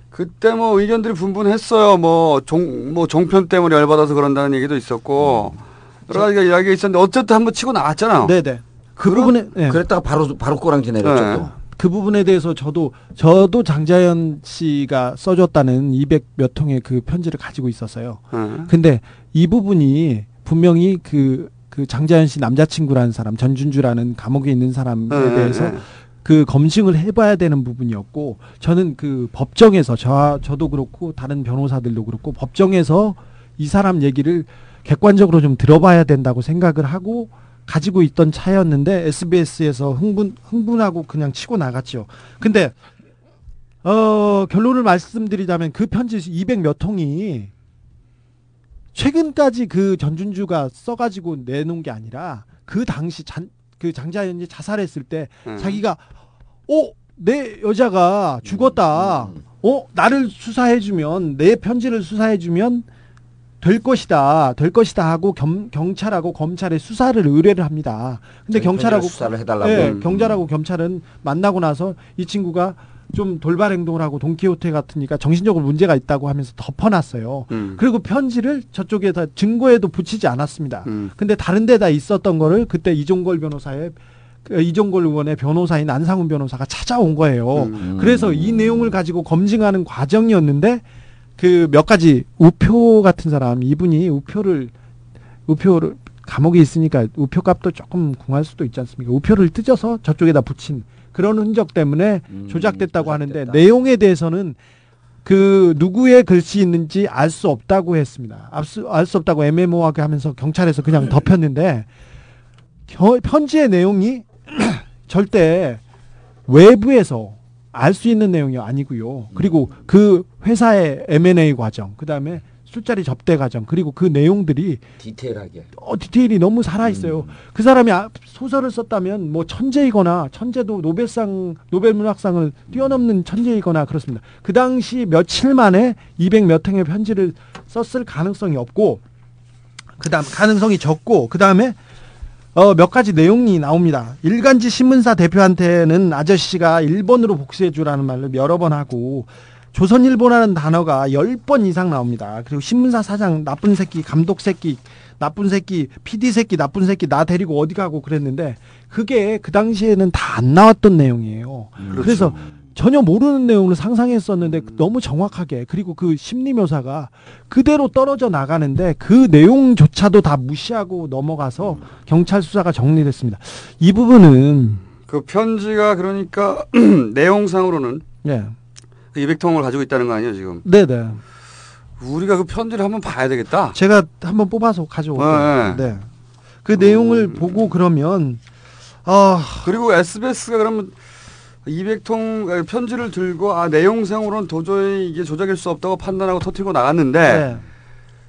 그때 뭐 의견들이 분분했어요. 뭐종뭐 종편 때문에 열받아서 그런다는 얘기도 있었고 여러 가지가 이야기가 있었는데 어쨌든 한번 치고 나왔잖아요. 네네. 그 부분에 예. 그랬다가 바로 바로 꼬랑지 내렸죠. 네. 또. 그 부분에 대해서 저도 저도 장자연 씨가 써줬다는 200 몇 통의 그 편지를 가지고 있었어요. 네. 근데 이 부분이 분명히 그, 그 장자연 씨 남자친구라는 사람, 전준주라는 감옥에 있는 사람에 네, 대해서 네. 그 검증을 해봐야 되는 부분이었고, 저는 그 법정에서, 저, 저도 그렇고, 다른 변호사들도 그렇고, 법정에서 이 사람 얘기를 객관적으로 좀 들어봐야 된다고 생각을 하고, 가지고 있던 차였는데, SBS에서 흥분, 흥분하고 그냥 치고 나갔죠. 근데, 어, 결론을 말씀드리자면 그 편지 200 몇 통이 최근까지 그 전준주가 써가지고 내놓은 게 아니라 그 당시 잔, 그 장자연이 자살했을 때 음. 자기가 어 내 여자가 죽었다. 어 나를 수사해주면 내 편지를 수사해주면 될 것이다, 될 것이다 하고 겸, 경찰하고 검찰에 수사를 의뢰를 합니다. 근데 경찰하고 수사를 해달라고? 예, 음. 경찰하고 검찰은 만나고 나서 이 친구가 좀 돌발 행동을 하고 돈키호테 같으니까 정신적으로 문제가 있다고 하면서 덮어놨어요. 음. 그리고 편지를 저쪽에다 증거에도 붙이지 않았습니다. 음. 근데 다른 데다 있었던 거를 그때 이종걸 변호사의 그 이종걸 의원의 변호사인 안상훈 변호사가 찾아온 거예요. 음. 그래서 이 내용을 가지고 검증하는 과정이었는데 그 몇 가지 우표 같은 사람 이분이 우표를 우표를 감옥에 있으니까 우표값도 조금 궁할 수도 있지 않습니까? 우표를 뜯어서 저쪽에다 붙인 그런 흔적 때문에 조작됐다고 하는데 내용에 대해서는 그 누구의 글씨 있는지 알 수 없다고 했습니다. 알수 없다고 애매모호하게 하면서 경찰에서 그냥 덮였는데 겨- 편지의 내용이 절대 외부에서 알 수 있는 내용이 아니고요. 그리고 그 회사의 M&A 과정, 그 다음에 술자리 접대 과정, 그리고 그 내용들이 디테일하게. 어, 디테일이 너무 살아 있어요. 음. 그 사람이 아- 소설을 썼다면 뭐 천재이거나 천재도 노벨상 노벨 문학상을 뛰어넘는 천재이거나 그렇습니다. 그 당시 며칠 만에 200 몇 행의 편지를 썼을 가능성이 없고 그다음 가능성이 적고 그다음에 어, 몇 가지 내용이 나옵니다. 일간지 신문사 대표한테는 아저씨가 일본으로 복수해 주라는 말을 여러 번 하고 조선일보라는 단어가 10번 이상 나옵니다. 그리고 신문사 사장 나쁜 새끼, 감독 새끼, 나쁜 새끼, PD 새끼, 나쁜 새끼 나 데리고 어디 가고 그랬는데 그게 그 당시에는 다 안 나왔던 내용이에요. 그래서 전혀 모르는 내용을 상상했었는데 너무 정확하게 그리고 그 심리 묘사가 그대로 떨어져 나가는데 그 내용조차도 다 무시하고 넘어가서 경찰 수사가 정리됐습니다. 이 부분은 그 편지가 그러니까 내용상으로는 예. 그 200통을 가지고 있다는 거 아니에요 지금? 네네. 우리가 그 편지를 한번 봐야 되겠다. 제가 한번 뽑아서 가져올게요. 네. 네. 그 내용을 보고 그러면 아 그리고 SBS가 그러면 200통 편지를 들고 아 내용상으로는 도저히 이게 조작일 수 없다고 판단하고 터뜨리고 나갔는데 네.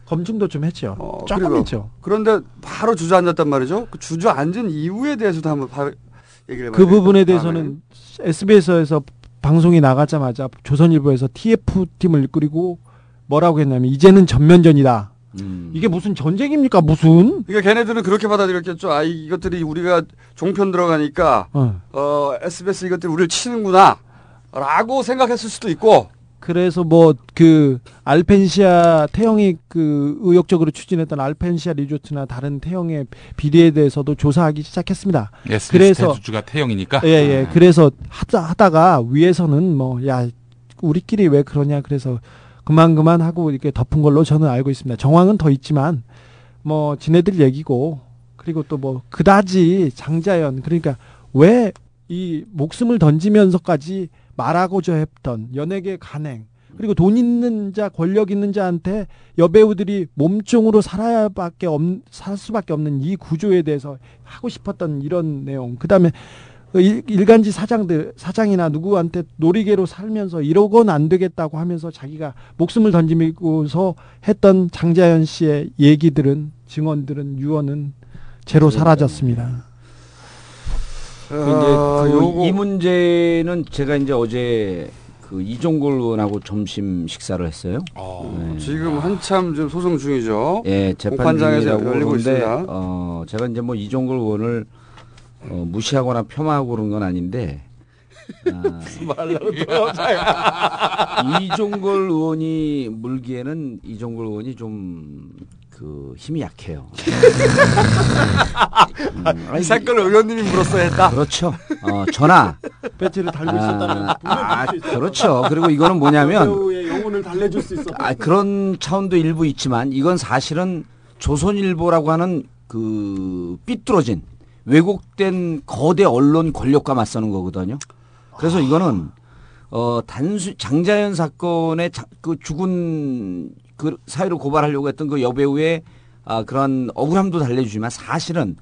검증도 좀 했죠. 조금 그리고 했죠. 그런데 바로 주저앉았단 말이죠. 그 주저앉은 이유에 대해서도 한번 바, 얘기를 해봐야 그 부분에 대해서는 SBS에서 방송이 나가자마자 조선일보에서 TF 팀을 꾸리고 뭐라고 했냐면 이제는 전면전이다. 이게 무슨 전쟁입니까? 무슨? 그러니까 걔네들은 그렇게 받아들였겠죠. 아 이- 이것들이 우리가 종편 들어가니까 어. 어, SBS 이것들이 우리를 치는구나 라고 생각했을 수도 있고. 그래서 뭐 그 알펜시아 태영이 그 의욕적으로 추진했던 알펜시아 리조트나 다른 태영의 비리에 대해서도 조사하기 시작했습니다. SBS 그래서 대주주가 태영이니까. 예, 예. 그래서 하다 하다가 위에서는 뭐 야 우리끼리 왜 그러냐 그래서 그만 그만 하고 이렇게 덮은 걸로 저는 알고 있습니다. 정황은 더 있지만 뭐 지네들 얘기고 그리고 또 뭐 그다지 장자연 그러니까 왜 이 목숨을 던지면서까지 말하고자 했던 연예계 간행 그리고 돈 있는 자 권력 있는 자한테 여배우들이 몸종으로 살아야밖에 없, 살 수밖에 없는 이 구조에 대해서 하고 싶었던 이런 내용 그다음에 일, 일간지 사장들 사장이나 누구한테 놀이개로 살면서 이러고는 안 되겠다고 하면서 자기가 목숨을 던지고서 했던 장자연 씨의 얘기들은 증언들은 유언은 제로 사라졌습니다. 그 아, 이제 그 요거- 이 문제는 제가 이제 어제 그 이종골 의원하고 점심 식사를 했어요. 네. 지금 한참 지금 소송 중이죠. 예, 재판 중이라고 있습니다. 어, 제가 이제 뭐 이종골 의원을 어, 무시하거나 폄하하고 그런 건 아닌데 아, 이종골 의원이 물기에는 이종골 의원이 좀 그 힘이 약해요. 음, 색깔 의원님이 물었어야 했다. 그렇죠. 어, 전화. 배지를 달고 있었다면 아, 아, 그렇죠. 그리고 이거는 뭐냐면 영혼을 달래줄 수 있었다. 아, 그런 차원도 일부 있지만 이건 사실은 조선일보라고 하는 그 삐뚤어진 왜곡된 거대 언론 권력과 맞서는 거거든요. 그래서 이거는 어 단수 장자연 사건의 자, 그 죽은 그 사회를 고발하려고 했던 그 여배우의 아 그런 억울함도 달래주지만 사실은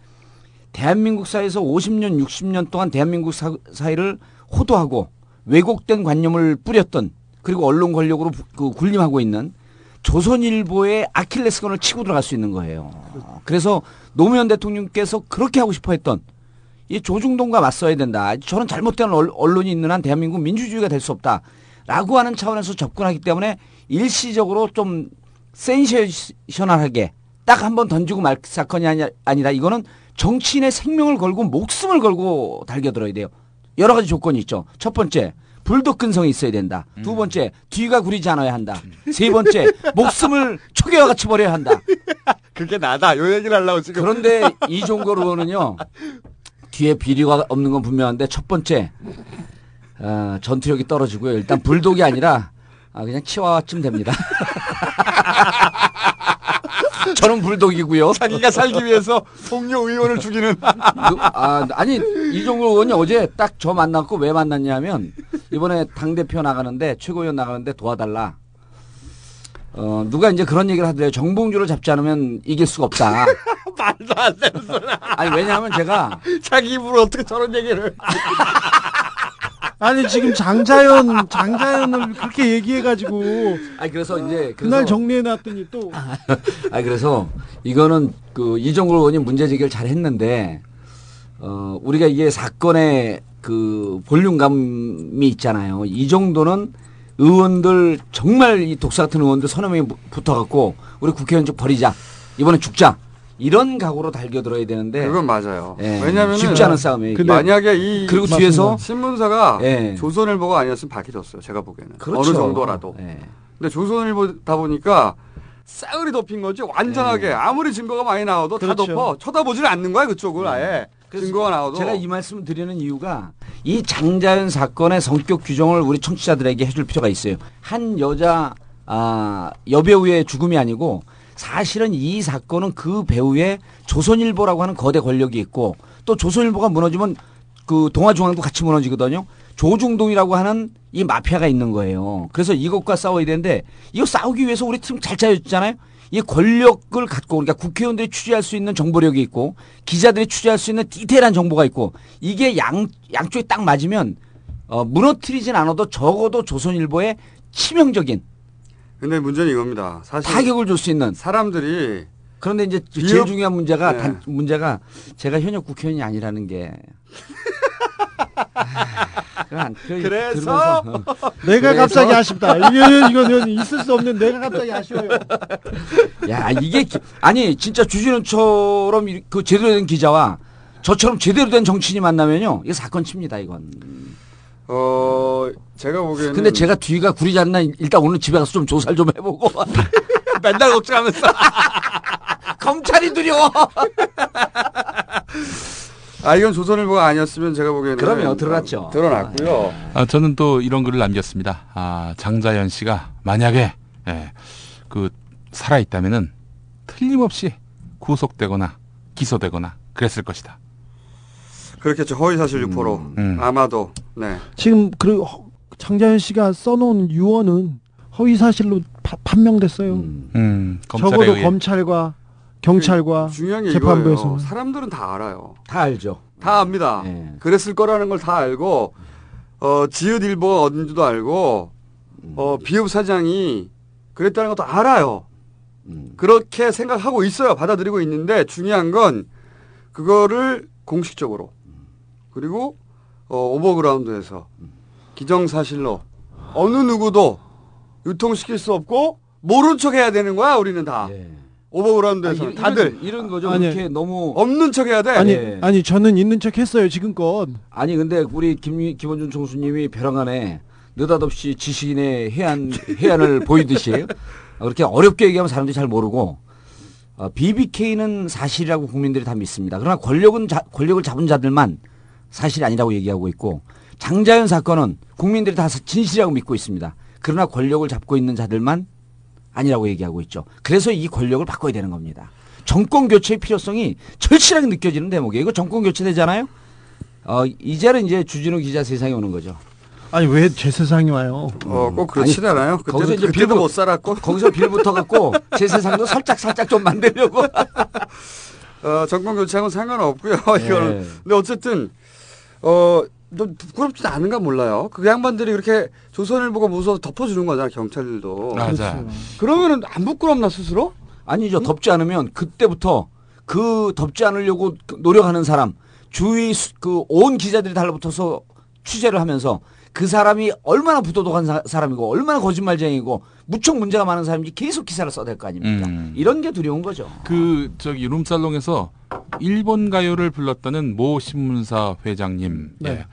대한민국 사회에서 50년 60년 동안 대한민국 사, 사회를 호도하고 왜곡된 관념을 뿌렸던 그리고 언론 권력으로 부- 그 군림하고 있는 조선일보의 아킬레스건을 치고 들어갈 수 있는 거예요. 그래서 노무현 대통령께서 그렇게 하고 싶어 했던 이 조중동과 맞서야 된다. 저는 잘못된 언- 언론이 있는 한 대한민국 민주주의가 될 수 없다. 라고 하는 차원에서 접근하기 때문에 일시적으로 좀 센세셔널하게 딱 한 번 던지고 말 사건이 아니, 아니라 이거는 정치인의 생명을 걸고 목숨을 걸고 달겨들어야 돼요. 여러 가지 조건이 있죠. 첫 번째, 불독 근성이 있어야 된다. 두 번째, 뒤가 구리지 않아야 한다. 세 번째, 목숨을 초계와 같이 버려야 한다. 그게 나다. 요 얘기를 하려고 지금. 그런데 이종걸 의원은요, 뒤에 비리가 없는 건 분명한데, 첫 번째, 어, 전투력이 떨어지고요. 일단 불독이 아니라, 아, 그냥 치와와쯤 됩니다. 저는 불독이고요. 자기가 살기 위해서 동료 의원을 죽이는. 아, 아니 이종걸 의원이 어제 딱 저 만났고 왜 만났냐면 이번에 당 대표 나가는데 최고위원 나가는데 도와달라. 어 누가 이제 그런 얘기를 하더래요. 정봉주를 잡지 않으면 이길 수가 없다. 말도 안 되는 소리. 아니 왜냐하면 제가 자기 입으로 어떻게 저런 얘기를. 아니 지금 장자연 장자연을 그렇게 얘기해가지고 아니 그래서 이제 그날 그래서- 정리해놨더니 또 아 그래서 이거는 그 이종걸 의원이 문제 제기를 잘 했는데 어 우리가 이게 사건의 그 볼륨감이 있잖아요. 이 정도는 의원들 정말 이 독사 같은 의원들 서너 명이 붙어갖고 우리 국회의원 좀 버리자 이번에 죽자 이런 각오로 달겨들어야 되는데 그건 맞아요. 예, 왜냐면 쉽지 않은 싸움이에요. 만약에 이 그리고 뒤에서 신문사가 예. 조선일보가 아니었으면 밝혀졌어요. 제가 보기에는 그렇죠. 어느 정도라도. 예. 근데 조선일보다 보니까 싸그리 덮인 거지 완전하게 예. 아무리 증거가 많이 나와도 그렇죠. 다 덮어 쳐다보지는 않는 거야 그쪽을 아예 증거가 나와도 제가 이 말씀을 드리는 이유가 이 장자연 사건의 성격 규정을 우리 청취자들에게 해줄 필요가 있어요. 한 여자 아, 여배우의 죽음이 아니고 사실은 이 사건은 그 배우의 조선일보라고 하는 거대 권력이 있고 또 조선일보가 무너지면 그 동아중앙도 같이 무너지거든요. 조중동이라고 하는 이 마피아가 있는 거예요. 그래서 이것과 싸워야 되는데 이거 싸우기 위해서 우리 팀잘 짜였잖아요. 이 권력을 갖고 그러니까 국회의원들이 취재할 수 있는 정보력이 있고 기자들이 취재할 수 있는 디테일한 정보가 있고 이게 양 양쪽에 딱 맞으면 어, 무너뜨리진 않아도 적어도 조선일보에 치명적인 근데 문제는 이겁니다. 사실 타격을 줄 수 있는 사람들이 그런데 이제 제일 비읍- 중요한 문제가 네. 단, 문제가 제가 현역 국회의원이 아니라는 게 그냥 그- 그래서 들으면서, 어. 내가 그래서- 갑자기 아쉽다. 이거 이거는 있을 수 없는 내가 갑자기 아쉬워요. 야 이게 기- 아니 진짜 주진우처럼 이- 그 제대로 된 기자와 저처럼 제대로 된 정치인이 만나면요 이게 사건 칩니다 이건. 어 제가 보기에는 근데 제가 뒤가 구리지 않나 일단 오늘 집에 가서 좀 조사를 좀 해보고 맨날 걱정하면서 검찰이 두려워. 아 이건 조선일보가 아니었으면 제가 보기에는 그럼요, 드러났죠. 드러났고요. 아, 저는 또 이런 글을 남겼습니다. 아, 장자연 씨가 만약에 예, 그 살아 있다면은 틀림없이 구속되거나 기소되거나 그랬을 것이다. 그렇겠죠. 허위 사실 음. 유포로 아마도 네. 지금 그 허- 장자연 씨가 써놓은 유언은 허위 사실로 파- 판명됐어요. 음, 검찰에 적어도 의해. 검찰과 경찰과 그 중요한 게 재판부에서 이거예요. 사람들은 다 알아요. 다 알죠. 다 압니다. 네. 그랬을 거라는 걸 다 알고 어 지읒 일보가 어딘지도 알고 음. 어 비읍 사장이 그랬다는 것도 알아요. 음. 그렇게 생각하고 있어요. 받아들이고 있는데 중요한 건 그거를 공식적으로 그리고 어 오버그라운드에서 기정사실로 어느 누구도 유통시킬 수 없고 모른 척 해야 되는 거야. 우리는 다 오버그라운드에서 아, 이- 다들 이런, 이런 거죠. 아니, 이렇게 너무 없는 척 해야 돼. 아니 예. 아니 저는 있는 척 했어요 지금껏. 아니 근데 우리 김 김어준 총수님이 별안간에 느닷없이 지식인의 혜안 혜안을 보이듯이 그렇게 어렵게 얘기하면 사람들이 잘 모르고 어, BBK는 사실이라고 국민들이 다 믿습니다. 그러나 권력은 자, 권력을 잡은 자들만 사실이 아니라고 얘기하고 있고 장자연 사건은 국민들이 다 진실이라고 믿고 있습니다. 그러나 권력을 잡고 있는 자들만 아니라고 얘기하고 있죠. 그래서 이 권력을 바꿔야 되는 겁니다. 정권 교체의 필요성이 절실하게 느껴지는 대목이에요. 이거 정권 교체 되잖아요. 어, 이제는 이제 주진우 기자 세상에 오는 거죠. 아니 왜 제 세상에 와요? 어, 꼭 그렇진 아니, 않아요. 거기서 그때도, 이제 그때도 빌붙- 못 살았고. 거기서 빌붙어 갖고 제 세상도 살짝 살짝 좀 만들려고. 어, 정권 교체하고는 상관없고요. 예. 이거는. 근데 어쨌든 어 좀 부끄럽진 않은가 몰라요. 그 양반들이 그렇게 조선일보가 무서워서 덮어주는 거잖아 경찰들도. 맞아. 그렇죠. 그러면은 안 부끄럽나 스스로? 아니죠. 덥지 않으면 그때부터 그 덥지 않으려고 그 노력하는 사람 주위 그 온 기자들이 달라붙어서 취재를 하면서 그 사람이 얼마나 부도덕한 사, 사람이고 얼마나 거짓말쟁이고 무척 문제가 많은 사람인지 계속 기사를 써댈 거 아닙니까? 음. 이런 게 두려운 거죠. 그 저기 룸살롱에서 일본 가요를 불렀다는 모 신문사 회장님. 네. 예.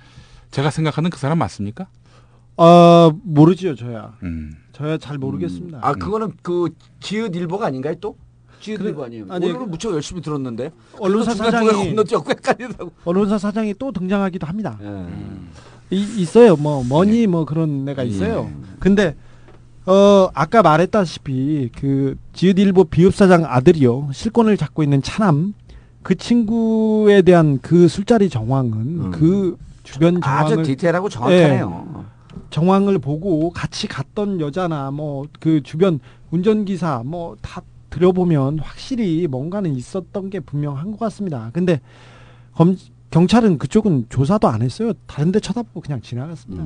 제가 생각하는 그 사람 맞습니까? 아 모르지요 저야. 음. 저야 잘 모르겠습니다. 아 그거는 그 지읒 일보가 아닌가요 또? 지읒 일보 아니에요? 아니, 오늘은 무척 열심히 들었는데 언론사 사장이 건너뛰고 헷갈리더라고. 언론사 사장이 또 등장하기도 합니다. 예. 이, 있어요. 뭐 머니 뭐 그런 애가 있어요. 근데 어 아까 말했다시피 그 지읒일보 비읍사장 아들이요 실권을 잡고 있는 차남 그 친구에 대한 그 술자리 정황은 그 주변 정황을 아주 디테일하고 정확하네요. 예, 정황을 보고 같이 갔던 여자나 뭐 그 주변 운전기사 뭐 다 들여보면 확실히 뭔가는 있었던 게 분명한 것 같습니다. 근데 검, 경찰은 그쪽은 조사도 안 했어요. 다른 데 쳐다보고 그냥 지나갔습니다.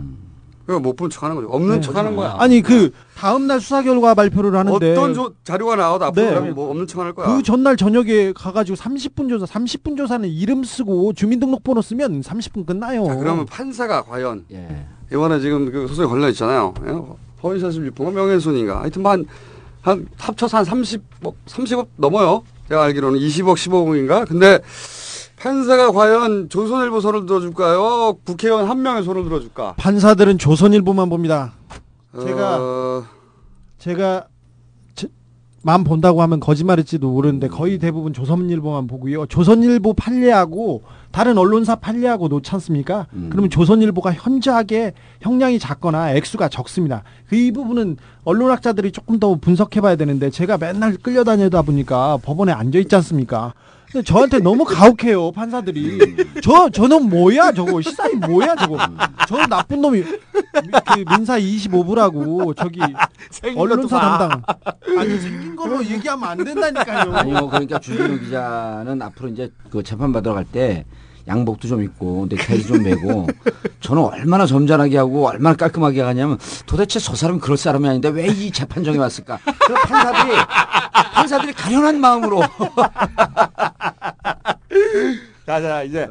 그거 못본 척하는 거죠. 없는 네. 척하는 거야. 아니 그 다음 날 수사 결과 발표를 하는데 어떤 조, 자료가 나와도 앞으로 네. 뭐 없는 척할 거야. 그 전날 저녁에 가가지고 30분 조사, 30분 조사는 이름 쓰고 주민등록번호 쓰면 30분 끝나요. 자, 그러면 판사가 과연 예. 이번에 지금 그 소송에 걸려 있잖아요. 예? 허위사실 유포가 명예훼손인가. 하여튼 뭐 한, 한 합쳐서 한 30억, 30억 넘어요. 제가 알기로는 20억, 15억인가. 근데 판사가 과연 조선일보 손을 들어줄까요? 국회의원 한 명의 손을 들어줄까? 판사들은 조선일보만 봅니다. 제가 어, 제가 제- 만 본다고 하면 거짓말일지도 모르는데 거의 대부분 조선일보만 보고요. 조선일보 판례하고 다른 언론사 판례하고 놓지 않습니까? 그러면 조선일보가 현저하게 형량이 작거나 액수가 적습니다. 그 이 부분은 언론학자들이 조금 더 분석해봐야 되는데 제가 맨날 끌려다니다 보니까 법원에 앉아 있지 않습니까? 근데 저한테 너무 가혹해요 판사들이. 저 저놈 뭐야 저거 시사이 뭐야 저거. 저 나쁜 놈이 그 민사 25부라고 저기 언론사 봐. 담당. 아니 생긴 걸로 얘기하면 안 된다니까요. 아니요, 그러니까 주진우 기자는 앞으로 이제 그 재판 받으러 갈 때 양복도 좀 입고 넥타이도 좀 매고 저는 얼마나 점잖하게 하고 얼마나 깔끔하게 하냐면 도대체 저 사람이 그럴 사람이 아닌데 왜 이 재판정에 왔을까? 그 판사들이 판사들이 가련한 마음으로 자, 자, 이제,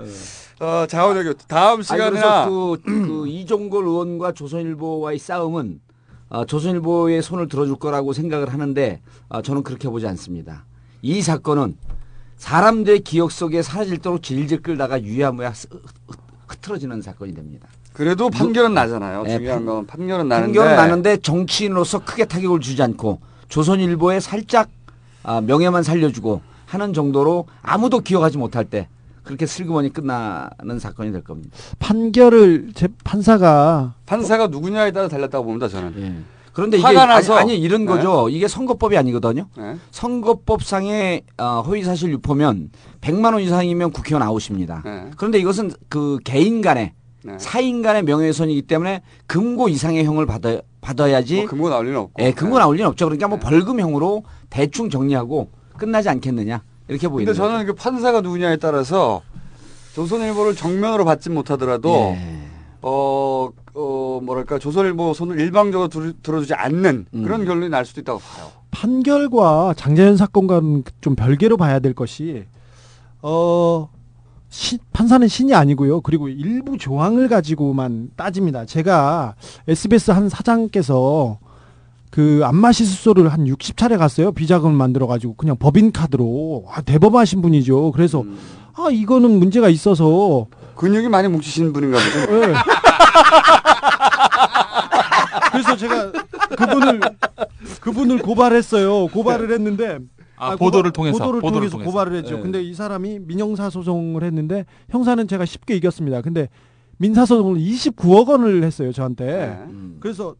어, 자원외교. 다음. 그래서 그, 그 이종걸 의원과 조선일보와의 싸움은 어, 조선일보의 손을 들어줄 거라고 생각을 하는데 어, 저는 그렇게 보지 않습니다. 이 사건은 사람들의 기억 속에 사라질도록 질질 끌다가 유야무야 흐- 흐트러지는 사건이 됩니다. 그래도 판결은 나잖아요. 네, 중요한 판- 건 판결은 나는데. 판결은 나는데 정치인으로서 크게 타격을 주지 않고 조선일보에 살짝 아, 명예만 살려주고 하는 정도로 아무도 기억하지 못할 때 그렇게 슬그머니 끝나는 사건이 될 겁니다. 판결을 제 판사가 판사가 누구냐에 따라 달렸다고 봅니다, 저는. 그런데 이게 나서. 아니, 아니, 이런 네. 거죠. 이게 선거법이 아니거든요. 네. 선거법상의 어, 허위사실 유포면 100만 원 이상이면 국회의원 아웃입니다. 네. 그런데 이것은 그 개인 간의 네. 사인 간의 명예훼손이기 때문에 금고 이상의 형을 받아, 받아야지. 뭐 금고 나올 리는 없고. 예, 금고 나올 리는 없죠. 그러니까 뭐 벌금형으로 대충 정리하고 끝나지 않겠느냐. 이렇게 보이는 근데 저는 그 판사가 누구냐에 따라서 조선일보를 정면으로 받지 못하더라도 예. 어, 어 뭐랄까 조선일보 손을 일방적으로 들, 들어주지 않는 음. 그런 결론이 날 수도 있다고 봐요. 판결과 장자연 사건과는 좀 별개로 봐야 될 것이 어 시- 판사는 신이 아니고요. 그리고 일부 조항을 가지고만 따집니다. 제가 SBS 한 사장께서 그 안마시 수소를 한 60차례 갔어요. 비자금을 만들어 가지고 그냥 법인 카드로 아, 대법하신 분이죠. 그래서 아 이거는 문제가 있어서 근육이 많이 뭉치신 분인가 보죠. 예. 그래서 제가 그분을 그분을 고발했어요. 고발을 했는데 아, 보도를 통해서, 보도를, 보도를 통해서, 통해서. 고발을 했죠. 예. 근데 이 사람이 민형사 소송을 했는데 형사는 제가 쉽게 이겼습니다. 근데 민사 소송을 29억 원을 했어요 저한테. 네. 그래서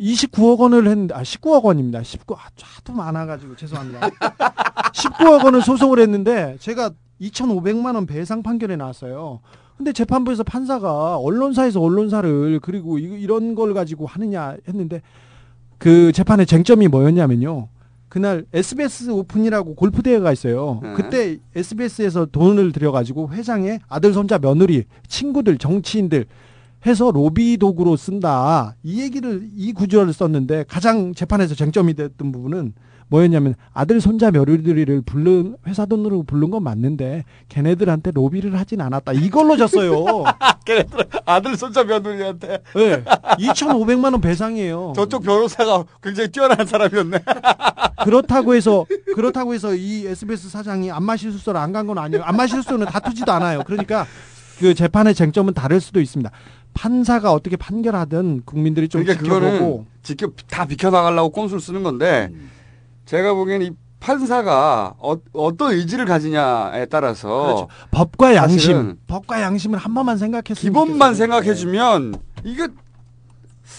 29억 원을 했는데 아 19억 원입니다. 19 아, 하도 많아가지고 죄송합니다. 19억 원을 소송을 했는데 제가 2,500만 원 배상 판결에 나왔어요. 근데 재판부에서 판사가 언론사에서 언론사를 그리고 이- 이런 걸 가지고 하느냐 했는데 그 재판의 쟁점이 뭐였냐면요. 그날 SBS 오픈이라고 골프 대회가 있어요. 네. 그때 SBS에서 돈을 들여가지고 회장의 아들, 손자, 며느리, 친구들, 정치인들 해서 로비 도구로 쓴다. 이 얘기를 이 구절을 썼는데 가장 재판에서 쟁점이 됐던 부분은 뭐였냐면 아들, 손자, 며느리를 부른 회사 돈으로 부른 건 맞는데 걔네들한테 로비를 하진 않았다. 이걸로 졌어요. 걔네들 아들 손자 며느리한테 네. 2,500만 원 배상이에요. 저쪽 변호사가 굉장히 뛰어난 사람이었네. 그렇다고 해서 그렇다고 해서 이 SBS 사장이 안마실수소를 안 간 건 아니에요. 안마실수소는 다투지도 않아요. 그러니까 그 재판의 쟁점은 다를 수도 있습니다. 판사가 어떻게 판결하든 국민들이 좀 그러니까 지켜보고 지켜 다 비켜나가려고 꼼수를 쓰는 건데 제가 보기에는 이 판사가 어, 어떤 의지를 가지냐에 따라서 그렇죠. 법과 양심, 법과 양심을 한 번만 생각했으면 기본만 좋겠어요. 생각해 주면 이거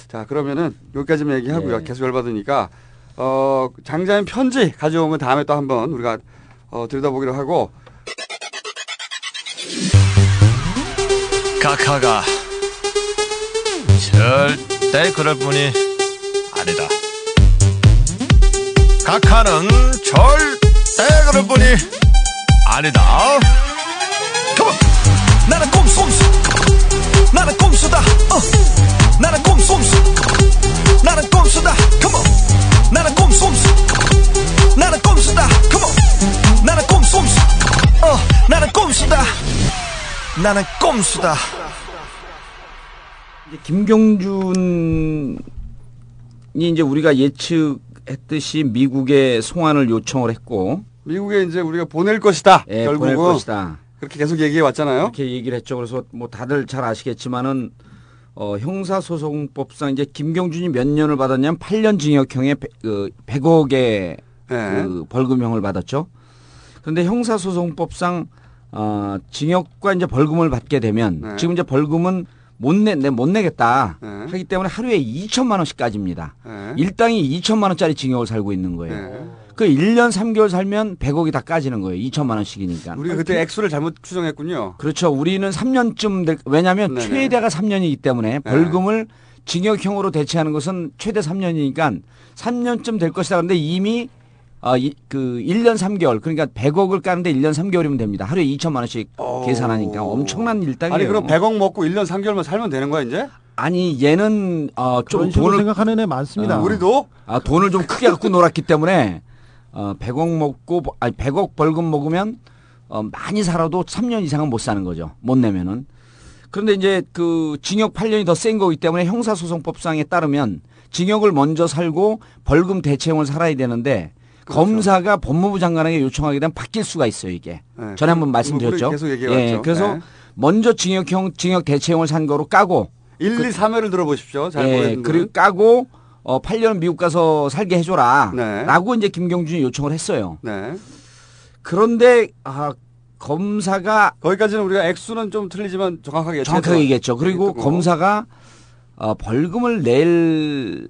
자 그러면은 여기까지만 얘기하고요. 네. 계속 열받으니까 어 장자연 편지 가져온 건 다음에 또 한번 우리가 어, 들여다보기로 하고 카카가 절대 그럴 뿐이 아니다. 카카는 절대 그럴 뿐이 아니다. 컴온 나는 꼼꼼수. 나는 꼼수다. 어. 나는 꼼꼼수. 나는 꼼수다. 컴온. 나는 꼼꼼수. 나는 꼼수다. 컴온. 나는 꼼꼼수. 어. 나는 꼼수다. 나는 꼼수다. 김경준이 이제 우리가 예측 했듯이 미국에 송환을 요청을 했고 미국에 이제 우리가 보낼 것이다. 예, 결국은 보낼 것이다. 그렇게 계속 얘기해 왔잖아요. 이렇게 얘기를 했죠. 그래서 뭐 다들 잘 아시겠지만은 어, 형사소송법상 이제 김경준이 몇 년을 받았냐면 8년 징역형의 배- 그 100 억의 그 벌금형을 받았죠. 그런데 형사소송법상 어, 징역과 이제 벌금을 받게 되면 네. 지금 이제 벌금은 못 내, 내, 못 내겠다 네. 하기 때문에 하루에 2천만 원씩까지입니다. 네. 일당이 2천만 원짜리 징역을 살고 있는 거예요. 그 1년 3개월 살면 100억이 다 까지는 거예요. 2천만 원씩이니까. 우리가 그때 액수를 잘못 추정했군요. 그렇죠. 우리는 3년쯤 될, 왜냐하면 네네. 최대가 3년이기 때문에 벌금을 징역형으로 대체하는 것은 최대 3년이니까 3년쯤 될 것이다. 그런데 이미 어, 이, 그 1년 3개월 그러니까 100억을 까는데 1년 3개월이면 됩니다. 하루에 2천만 원씩 계산하니까 엄청난 일당이에요. 아니 그럼 100억 먹고 1년 3개월만 살면 되는 거야 이제? 아니 얘는 어, 좀 돈을 생각하는 애 많습니다. 어. 우리도 아, 돈을 좀 크게 갖고 놀았기 때문에 어, 100억 먹고 아니 100억 벌금 먹으면 어, 많이 살아도 3년 이상은 못 사는 거죠. 못 내면은. 그런데 이제 그 징역 8년이 더 센 거기 때문에 형사소송법상에 따르면 징역을 먼저 살고 벌금 대체형을 살아야 되는데 그렇죠. 검사가 법무부 장관에게 요청하게 되면 바뀔 수가 있어요 이게. 네. 전에 한번 그 말씀드렸죠. 부분을 계속 얘기해 왔죠. 그래서 네. 먼저 징역형 징역 대체형을 산 거로 까고 1, 2, 3회를 들어보십시오. 잘 예, 모르는 그리고. 까고 어 8년 미국 가서 살게 해줘라. 네. 라고 이제 김경준이 요청을 했어요. 네. 그런데 아 검사가 거기까지는 우리가 액수는 좀 틀리지만 정확하게 정확하게 얘기했죠. 그리고. 검사가 어, 벌금을 낼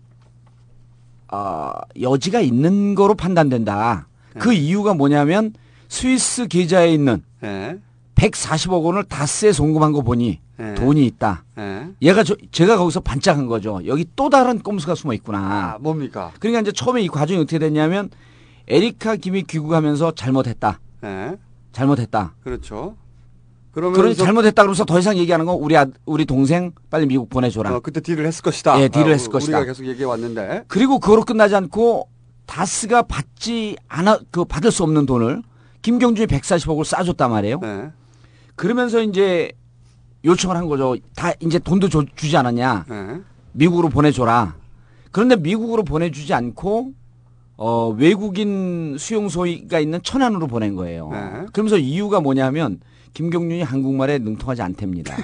어, 여지가 있는 거로 판단된다. 그 이유가 뭐냐면 스위스 계좌에 있는 네. 140억 원을 다스에 송금한 거 보니 네. 돈이 있다. 네. 얘가 저, 제가 거기서 반짝한 거죠. 여기 또 다른 꼼수가 숨어 있구나. 아, 뭡니까? 그러니까 이제 처음에 이 과정이 어떻게 됐냐면 에리카 김이 귀국하면서 잘못했다. 네. 잘못했다. 그렇죠. 그러면서 잘못했다 그러면서 더 이상 얘기하는 거 우리 아, 우리 동생 빨리 미국 보내줘라. 어, 그때 딜을 했을 것이다. 예, 딜을 아, 했을 것이다. 우리가 계속 얘기해 왔는데. 그리고 그거로 끝나지 않고 다스가 받지 않아 그 받을 수 없는 돈을 김경준이 140억을 싸줬단 말이에요. 네. 그러면서 이제 요청을 한 거죠. 다 이제 돈도 줘- 주지 않았냐. 네. 미국으로 보내줘라. 그런데 미국으로 보내주지 않고 어, 외국인 수용소가 있는 천안으로 보낸 거예요. 네. 그러면서 이유가 뭐냐면 김경준이 한국말에 능통하지 않답니다.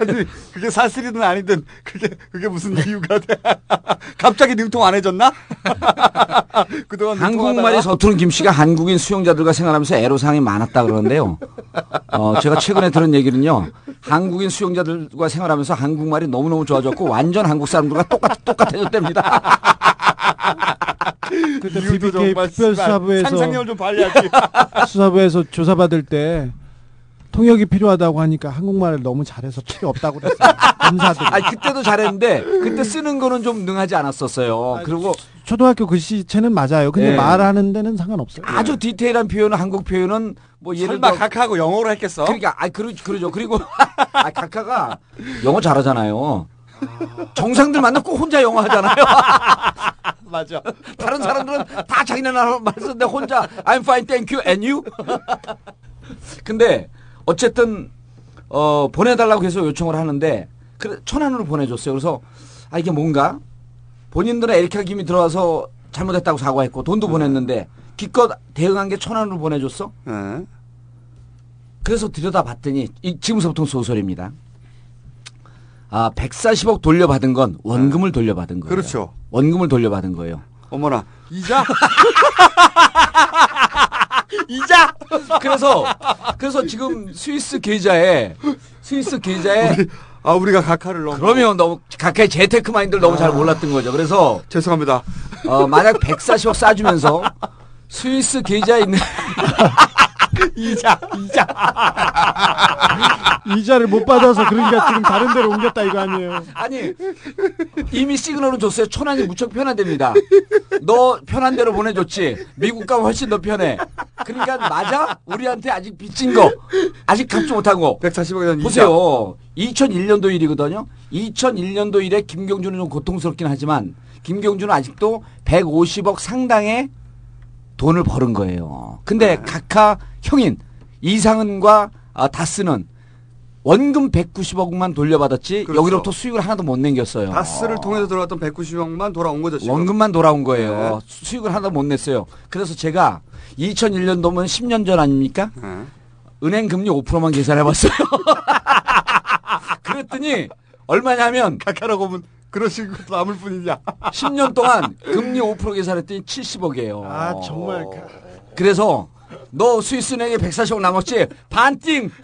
아니, 그게 사실이든 아니든 그게 그게 무슨 이유가 돼? 갑자기 능통 안 해줬나? 그동안 한국말이 서투른 김 씨가 한국인 수용자들과 생활하면서 애로사항이 많았다 그러는데요. 어, 제가 최근에 들은 얘기는요. 한국인 수용자들과 생활하면서 한국말이 너무너무 좋아졌고 완전 한국 사람들과 똑같, 똑같아졌답니다. 그때 BBK 특별수사부에서 상상력을 좀 발휘하지. 수사부에서 조사받을 때 통역이 필요하다고 하니까 한국말을 너무 잘해서 필요 없다고 그랬어요. 검사들이. 아니 그때도 잘했는데 그때 쓰는 거는 좀 능하지 않았었어요. 그리고 초등학교 글씨체는 맞아요. 근데 예. 말하는 데는 상관없어요. 아주 디테일한 표현은 한국 표현은 뭐 예를 설마 들어 각하고 영어로 했겠어? 그러니까 아 그러 그러죠. 그리고 아 각하가 영어 잘하잖아요. 정상들 만나 꼭 혼자 영어 하잖아요. 맞아. 다른 사람들은 다 자기네 나라 말 쓰는데 혼자 I'm fine, thank you, and you. 근데 어쨌든 어 보내달라고 해서 요청을 하는데 그래 천안으로 보내줬어요. 그래서 아 이게 뭔가 본인들은 에리카 김이 들어와서 잘못했다고 사과했고 돈도 보냈는데 기껏 대응한 게 천안으로 보내줬어. 네. 그래서 들여다봤더니 이 지금서부터 소설입니다. 아 140억 돌려받은 건 원금을 돌려받은 거예요. 그렇죠. 원금을 돌려받은 거예요. 어머나 이자 이자. 그래서 그래서 지금 스위스 계좌에 스위스 계좌에 아 우리가 각하를 너무 그러면 너무 각하의 재테크 마인드를 너무 잘 몰랐던 거죠. 그래서 죄송합니다. 어, 만약 140억 싸주면서 스위스 계좌에 있는 이자 이자 이자를 못 받아서 그러니까 지금 다른 데로 옮겼다 이거 아니에요. 아니 이미 시그널을 줬어요. 천안이 무척 편하답니다. 너 편한 대로 보내줬지. 미국 가면 훨씬 더 편해. 그러니까 맞아? 우리한테 아직 빚진 거 아직 갚지 못한 거 140억이라는 이자. 보세요. 2001년도 일이거든요. 2001년도 일에 김경준은 좀 고통스럽긴 하지만 김경준은 아직도 150억 상당의 돈을 벌은 거예요. 근데 네. 각하 형인 이상은과 아, 다스는 원금 190억만 돌려받았지 그렇죠. 여기로부터 수익을 하나도 못 남겼어요. 다스를 통해서 들어갔던 190억만 돌아온 거죠. 지금. 원금만 돌아온 거예요. 네. 수익을 하나도 못 냈어요. 그래서 제가 2001년도면 10년 전 아닙니까? 네. 은행 금리 5%만 계산해봤어요. 그랬더니 얼마냐면 각하라고 하면 그러신 것도 남을 뿐이냐. 10년 동안 금리 5% 계산했더니 70억이에요. 아 정말 그래서 너 스위스은행에 140억 남았지? 반띵!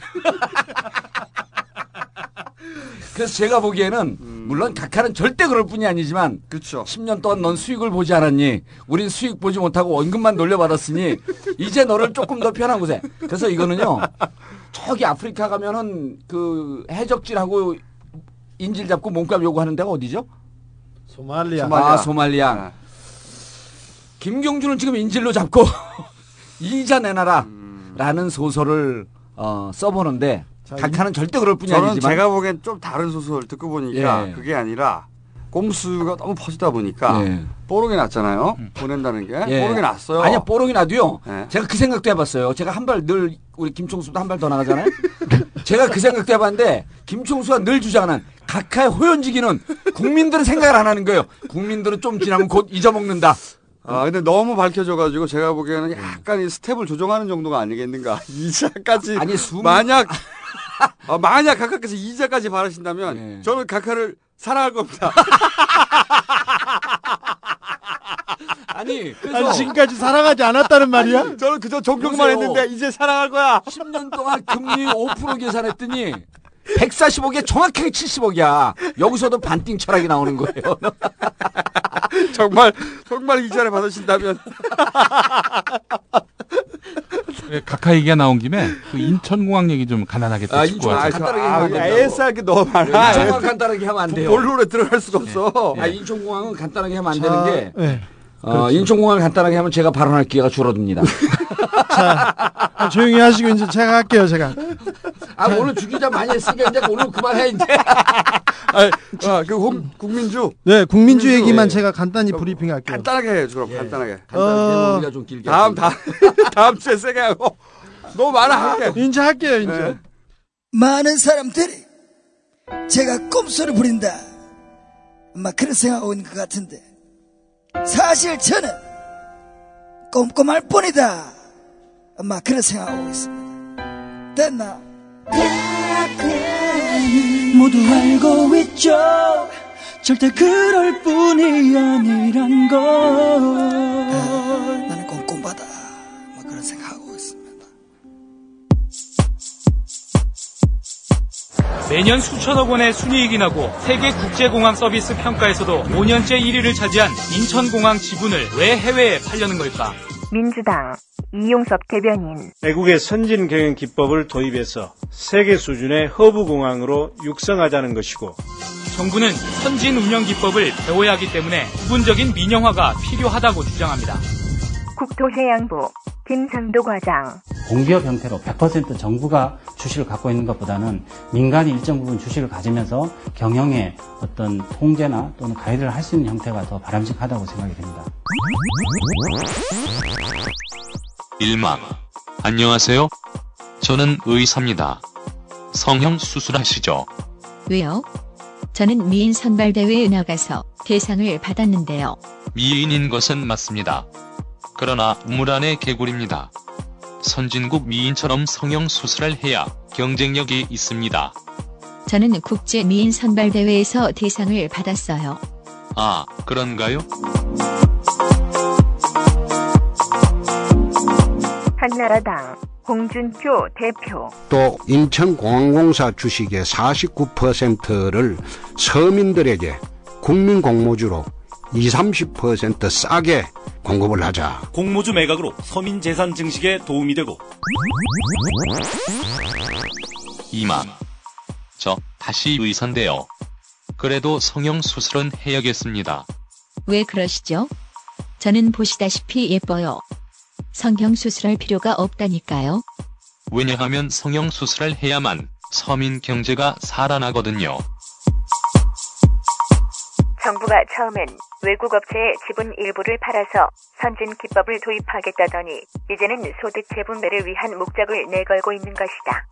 그래서 제가 보기에는 물론 각하는 절대 그럴 뿐이 아니지만 그렇죠. 10년 동안 넌 수익을 보지 않았니? 우린 수익 보지 못하고 원금만 돌려받았으니 이제 너를 조금 더 편한 곳에. 그래서 이거는요. 저기 아프리카 가면은 그 해적질하고 인질 잡고 몸값 요구하는 데가 어디죠? 소말리아. 아, 소말리아. 김경준을 지금 인질로 잡고 이자 내놔라 라는 소설을 어, 써보는데 각하는 절대 그럴 뿐이 저는 아니지만 제가 보기엔 좀 다른 소설 듣고 보니까 예. 그게 아니라 꼼수가 너무 퍼지다 보니까 예. 뽀록이 났잖아요. 보낸다는 게 예. 뽀록이 났어요. 아니야 뽀록이 나도요. 예. 제가 그 생각도 해봤어요. 제가 한 발 늘 우리 김총수도 한 발 더 나가잖아요. 제가 그 생각도 해봤는데 김총수가 늘 주장하는 각하의 호연지기는 국민들은 생각을 안 하는 거예요. 국민들은 좀 지나면 곧 잊어먹는다. 아 근데 너무 밝혀져가지고 제가 보기에는 약간 이 스텝을 조정하는 정도가 아니겠는가. 이자까지 아니 수많 만약 아, 만약 각하께서 이자까지 바라신다면 네. 저는 각하를 사랑할 겁니다. 아니 그래서 아니 지금까지 사랑하지 않았다는 말이야? 저는 그저 존경만 보세요. 했는데 이제 사랑할 거야. 10년 동안 금리 5% 계산했더니 140억에 정확하게 70억이야. 여기서도 반띵 철학이 나오는 거예요. 정말 정말 이자를 받으신다면 예, 각하 얘기가 나온 김에 그 인천공항 얘기 좀 간단하게 또 아, 짚고 인천. 간단하게 아, 하면 안 된다고. 애쓰할 게 너무 많아. 인천공항 간단하게 하면 안 돼요. 본론에 들어갈 수가 없어. 아, 인천공항은 간단하게 하면 안 자, 되는 게 네. 어, 인천공항을 간단하게 하면 제가 발언할 기회가 줄어듭니다. 자, 아, 조용히 하시고 이제 제가 할게요, 제가. 아, 오늘 주기자 많이 했으니까 이제 오늘 그만해 이제. 아, 아, 그 홍, 국민주 네, 국민주 국민주, 얘기만 예. 제가 간단히 브리핑 할게요. 간단하게 해줘 그럼 간단하게. 간단하게 어, 우리가 좀 길게. 다음. 다음 다음 주에 세게 하고 너무 많아 할게. 이제 할게요, 이제. 네. 많은 사람들이 제가 꼼수를 부린다. 막 그런 생각하고 있는 것 같은데 사실 저는 꼼꼼할 뿐이다. 막 그런 생각하고 있습니다. 됐나? 모두 알고 있죠. 절대 그럴 뿐이 아니란 걸. 나는 꼼꼼하다. 뭐 그런 생각 매년 수천억 원의 순이익이 나고 세계 국제공항 서비스 평가에서도 5년째 1위를 차지한 인천공항 지분을 왜 해외에 팔려는 걸까? 민주당 이용섭 대변인. 외국의 선진 경영 기법을 도입해서 세계 수준의 허브 공항으로 육성하자는 것이고 정부는 선진 운영 기법을 배워야 하기 때문에 부분적인 민영화가 필요하다고 주장합니다. 국토해양부 김상도 과장. 공기업 형태로 100% 정부가 주식을 갖고 있는 것보다는 민간이 일정 부분 주식을 가지면서 경영의 어떤 통제나 또는 가이드를 할 수 있는 형태가 더 바람직하다고 생각이 됩니다. 일망. 안녕하세요. 저는 의사입니다. 성형 수술하시죠? 왜요? 저는 미인 선발대회에 나가서 대상을 받았는데요. 미인인 것은 맞습니다. 그러나 우물 안의 개구리입니다. 선진국 미인처럼 성형 수술을 해야 경쟁력이 있습니다. 저는 국제 미인 선발대회에서 대상을 받았어요. 아, 그런가요? 한나라당 홍준표 대표. 또 인천공항공사 주식의 49%를 서민들에게 국민공모주로 20, 30% 싸게 공급을 하자. 공모주 매각으로 서민 재산 증식에 도움이 되고 이만. 저 다시 의사인데요. 그래도 성형 수술은 해야겠습니다. 왜 그러시죠? 저는 보시다시피 예뻐요. 성형 수술할 필요가 없다니까요. 왜냐하면 성형 수술을 해야만 서민 경제가 살아나거든요. 정부가 처음엔 외국 업체에 지분 일부를 팔아서 선진 기법을 도입하겠다더니 이제는 소득 재분배를 위한 목적을 내걸고 있는 것이다.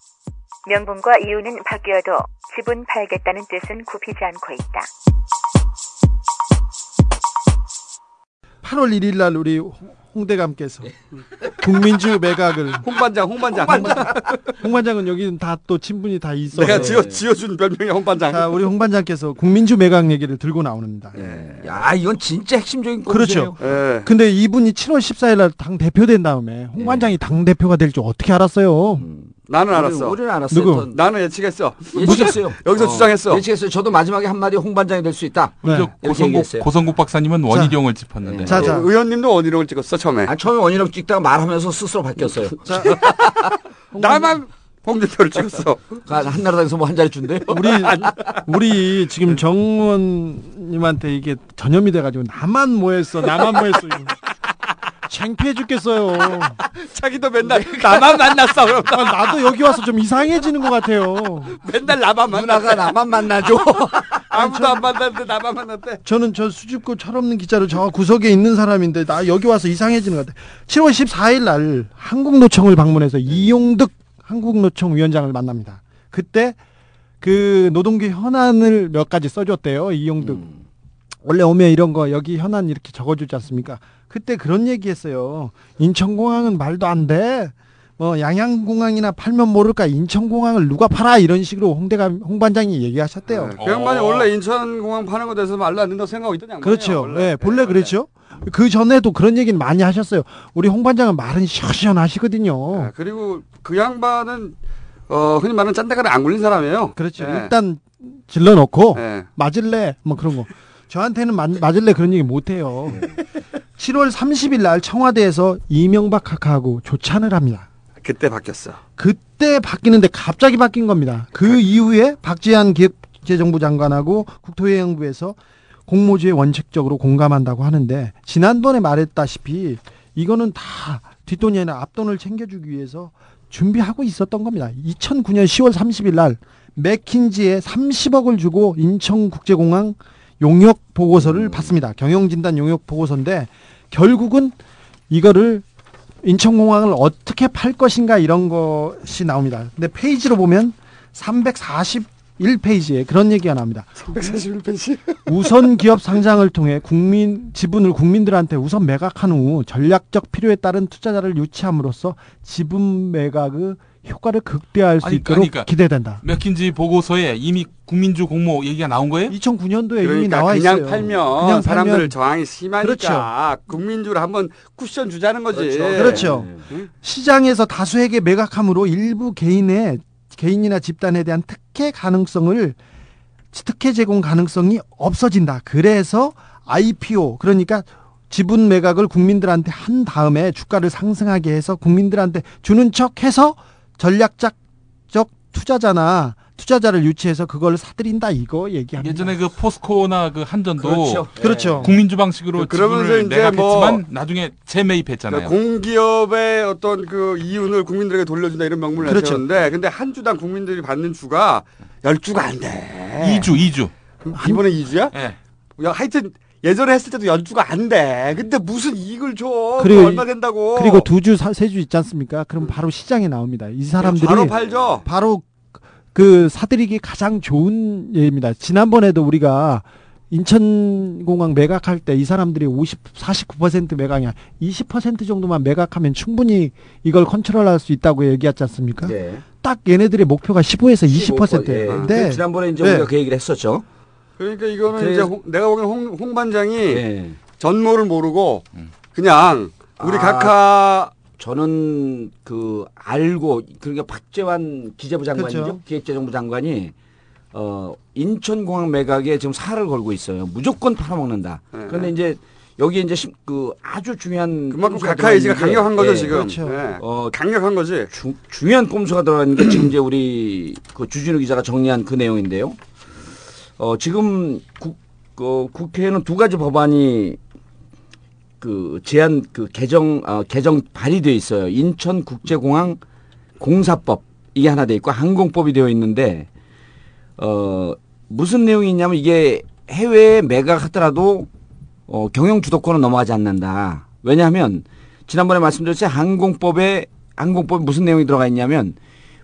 명분과 이유는 바뀌어도 지분 팔겠다는 뜻은 굽히지 않고 있다. 8월 1일 날 우리 홍대감께서 국민주 매각을 홍반장, 홍반장. 홍반장. 은 여기는 다 또 친분이 다 있어서 내가 지어 지어준 별명이 홍반장. 자, 우리 홍반장께서 국민주 매각 얘기를 들고 나오는다. 야, 이건 진짜 핵심적인 그렇죠. 꼼수예요. 예. 근데 이분이 7월 14일 날 당 대표 된 다음에 홍반장이 당 대표가 될 줄 어떻게 알았어요? 나는 알았어. 우리는 알았어요. 누구? 전- 나는 예측했어. 예측했어요. 여기서 어, 주장했어. 예측했어요. 저도 마지막에 한 마디 홍 반장이 될 수 있다. 네. 고성국. 고성국 박사님은 원희룡을 짚었는데. 자, 자. 의원님도 원희룡을 찍었어 처음에. 아, 처음에 원희룡 찍다가 말하면서 스스로 바뀌었어요. 나만 홍준표를 찍었어. 아, 한나라당에서 뭐 한 자리 준대요. 우리 우리 지금 정원님한테 이게 전염이 돼가지고 나만 뭐했어, 나만 뭐했어. 창피해 죽겠어요. 자기도 맨날 나만 만났어. 그럼 아, 나도 여기 와서 좀 이상해지는 것 같아요. 맨날 나만 만나. 누나가 나만 만나죠. 아무도 안 만났는데 나만 만났대. 저는 저 수줍고 철없는 기자로 저 구석에 있는 사람인데 나 여기 와서 이상해지는 것 같아. 7월 14일 날 한국노총을 방문해서 이용득 한국노총 위원장을 만납니다. 그때 그 노동계 현안을 몇 가지 써줬대요. 이용득. 원래 오면 이런 거 여기 현안 이렇게 적어주지 않습니까? 그때 그런 얘기했어요. 인천공항은 말도 안 돼. 뭐 양양공항이나 팔면 모를까 인천공항을 누가 팔아 이런 식으로 홍대가 홍 반장이 얘기하셨대요. 그 양반이 원래 인천공항 파는 거 돼서 말도 안 된다고 생각하고 있던 양반이에요. 그렇죠. 원래. 예, 본래 그랬죠. 그 전에도 그런 얘기는 많이 하셨어요. 우리 홍 반장은 말은 시원시원하시거든요. 아, 그리고 그 양반은 어 흔히 말하는 짠데가를 안 굴린 사람이에요. 그렇죠. 예. 일단 질러놓고 예. 맞을래 뭐 그런 거. 저한테는 맞, 맞을래 그런 얘기 못해요. 7월 30일 날 청와대에서 이명박 카카하고 조찬을 합니다. 그때 바뀌었어. 그때 바뀌는데 갑자기 바뀐 겁니다. 그 이후에 박지한 기획재정부 장관하고 국토해양부에서 공모주에 원칙적으로 공감한다고 하는데 지난번에 말했다시피 이거는 다 뒷돈이 아니라 앞돈을 챙겨주기 위해서 준비하고 있었던 겁니다. 2009년 10월 30일 날 맥킨지에 30억을 주고 인천국제공항 용역 보고서를 받습니다. 경영진단 용역 보고서인데 결국은 이거를 인천공항을 어떻게 팔 것인가 이런 것이 나옵니다. 근데 페이지로 보면 341페이지에 그런 얘기가 나옵니다. 341페이지. 우선 기업 상장을 통해 국민 지분을 국민들한테 우선 매각한 후 전략적 필요에 따른 투자자를 유치함으로써 지분 매각의 효과를 극대화할 수 아니, 있도록 그러니까 기대된다. 맥킨지 보고서에 이미 국민주 공모 얘기가 나온 거예요? 2009년도에 이미 그러니까 나와 그냥 있어요. 팔면 그냥 사람들 팔면 저항이 심하니까 그렇죠. 국민주를 한번 쿠션 주자는 거지. 그렇죠. 시장에서 다수에게 매각함으로 일부 개인의 개인이나 집단에 대한 특혜 가능성을 특혜 제공 가능성이 없어진다. 그래서 IPO 그러니까 지분 매각을 국민들한테 한 다음에 주가를 상승하게 해서 국민들한테 주는 척 해서 전략적 투자자나 투자자를 유치해서 그걸 사들인다 이거 얘기합니다. 예전에 그 포스코나 그 한전도 그렇죠. 그렇죠. 국민주 방식으로 그- 지분을 이제 뭐 나중에 재매입했잖아요. 그러니까 공기업의 어떤 그 이윤을 국민들에게 돌려준다 이런 명분을 그렇죠. 내세웠는데 근데 한 주당 국민들이 받는 주가 열 주가 안 돼. 이주, 이주. 이번에 이주야 예. 야, 하여튼 예전에 했을 때도 열 주가 안 돼. 근데 무슨 이익을 줘? 그리고 그거 얼마 된다고? 그리고 두 주 세 주 있지 않습니까? 그럼 바로 시장에 나옵니다. 이 사람들이 바로 팔죠. 바로 그 사들이기 가장 좋은 예입니다. 지난번에도 우리가 인천공항 매각할 때 이 사람들이 50, 49% 매각이야. 20% 정도만 매각하면 충분히 이걸 컨트롤할 수 있다고 얘기하지 않습니까? 네. 딱 얘네들의 목표가 15에서 15%, 20%인데 그 지난번에 이제 네. 우리가 그 얘기를 했었죠. 그러니까 이거는 그래서- 이제 홍- 내가 보기엔 홍, 홍 반장이 네. 전모를 모르고 그냥 우리 아, 각하 저는 그 알고 그러니까 박재환 기재부 장관이죠. 그렇죠. 기획재정부 장관이 어 인천공항 매각에 지금 살을 걸고 있어요. 무조건 팔아먹는다. 네. 그런데 이제 여기에 이제 심- 그 아주 중요한 그만큼 각하 의지가 강력한 거죠 예. 지금. 그렇죠. 네. 어 강력한 거지. 주, 중요한 꼼수가 들어가 있는 게 지금 이제 우리 그 주진우 기자가 정리한 그 내용인데요. 어 지금 국, 어, 국회에는 두 가지 법안이 그 제한 그 개정 어, 개정 발의되어 있어요. 인천 국제공항 공사법 이게 하나 돼 있고 항공법이 되어 있는데 어 무슨 내용이 있냐면 이게 해외에 매각하더라도 어, 경영 주도권은 넘어가지 않는다. 왜냐하면 지난번에 말씀드렸지 항공법에 항공법에 무슨 내용이 들어가 있냐면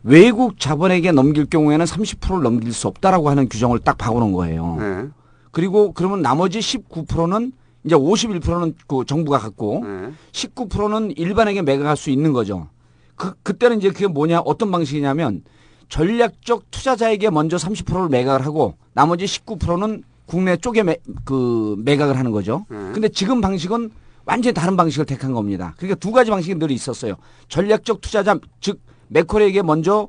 외국 자본에게 넘길 경우에는 30%를 넘길 수 없다라고 하는 규정을 딱 박아놓은 거예요. 네. 그리고 그러면 나머지 19%는 이제 51%는 그 정부가 갖고 네. 19%는 일반에게 매각할 수 있는 거죠. 그 그때는 이제 그게 뭐냐 어떤 방식이냐면 전략적 투자자에게 먼저 30%를 매각을 하고 나머지 19%는 국내 쪽에 매, 그 매각을 하는 거죠. 근데 지금 방식은 완전히 다른 방식을 택한 겁니다. 그러니까 두 가지 방식이 늘 있었어요. 전략적 투자자 즉 매콜에게 먼저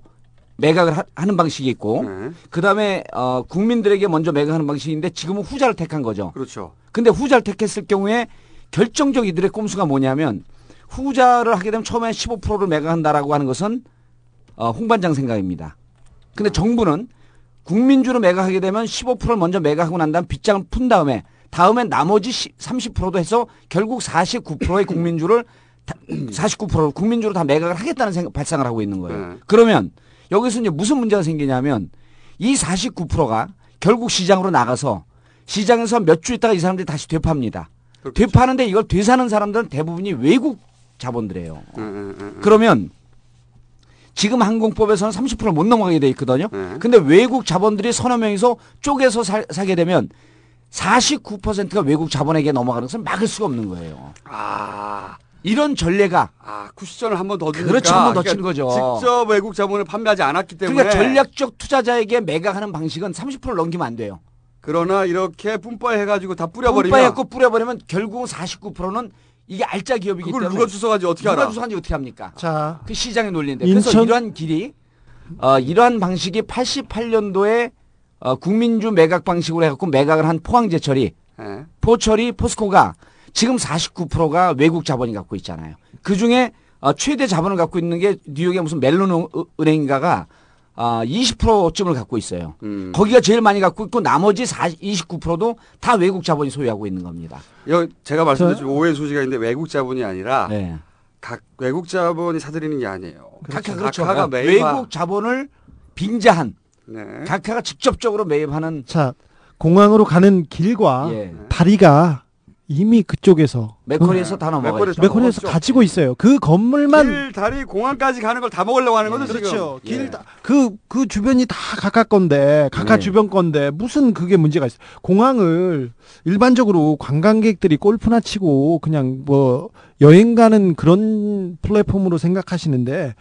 매각을 하, 하는 방식이 있고 그다음에 어 국민들에게 먼저 매각하는 방식인데 지금은 후자를 택한 거죠. 그렇죠. 근데 후자를 택했을 경우에 결정적 이들의 꼼수가 뭐냐면 후자를 하게 되면 처음에 15%를 매각한다라고 하는 것은 어, 홍반장 생각입니다. 근데 정부는 국민주로 매각하게 되면 15%를 먼저 매각하고 난 다음 빗장을 푼 다음에 다음에 나머지 30%도 해서 결국 49%의 국민주를 다, 49%를 국민주로 다 매각을 하겠다는 생각, 발상을 하고 있는 거예요. 그러면 여기서 이제 무슨 문제가 생기냐면 이 49%가 결국 시장으로 나가서 시장에서 몇 주 있다가 이 사람들이 다시 되팝니다. 되파는데 이걸 되사는 사람들은 대부분이 외국 자본들이에요. 그러면 지금 항공법에서는 30%를 못 넘어가게 돼 있거든요. 근데 외국 자본들이 서너 명이서 쪼개서 사, 사게 되면 49%가 외국 자본에게 넘어가는 것을 막을 수가 없는 거예요. 아. 이런 전례가 아, 쿠션을 한 번 더 주니까. 그렇죠. 한 번더 그러니까 치는 거죠. 직접 외국 자본을 판매하지 않았기 때문에. 그러니까 전략적 투자자에게 매각하는 방식은 30%를 넘기면 안 돼요. 그러나 이렇게 뿜빠이 해가지고 다 뿌려버리면. 뿜빠이갖고 뿌려버리면 결국은 49%는 이게 알짜 기업이기 그걸 때문에 누가 주워가지 어떻게 누가 알아? 주워가지 어떻게 합니까? 자, 그 시장의 논리인데 그래서 인천- 이러한 길이 어, 이러한 방식이 88년도에 어, 국민주 매각 방식으로 해갖고 매각을 한 포항제철이 네. 포철이 포스코가 지금 49%가 외국 자본이 갖고 있잖아요. 그 중에 어, 최대 자본을 갖고 있는 게 뉴욕의 무슨 멜론 은- 은행인가가 아, 20%쯤을 갖고 있어요. 음. 거기가 제일 많이 갖고 있고 나머지 40, 29%도 다 외국 자본이 소유하고 있는 겁니다. 여, 제가 말씀드렸지만 오해 소지가 있는데 외국 자본이 아니라 네. 각 외국 자본이 사들이는 게 아니에요. 각하 그렇죠. 각하가 매입 외국 자본을 빙자한 네. 각하가 직접적으로 매입하는 자 공항으로 가는 길과 예. 다리가 이미 그쪽에서 맥커리에서 다 넘어가 맥커리에서 있죠. 맥커리에서 먹었죠. 가지고 있어요. 그 건물만 길, 다리, 공항까지 가는 걸 다 먹으려고 하는 거죠 그렇죠. 지금. 길그그 주변이 다 각하 건데 각하 네. 주변 건데 무슨 그게 문제가 있어? 공항을 일반적으로 관광객들이 골프나 치고 그냥 뭐 여행 가는 그런 플랫폼으로 생각하시는데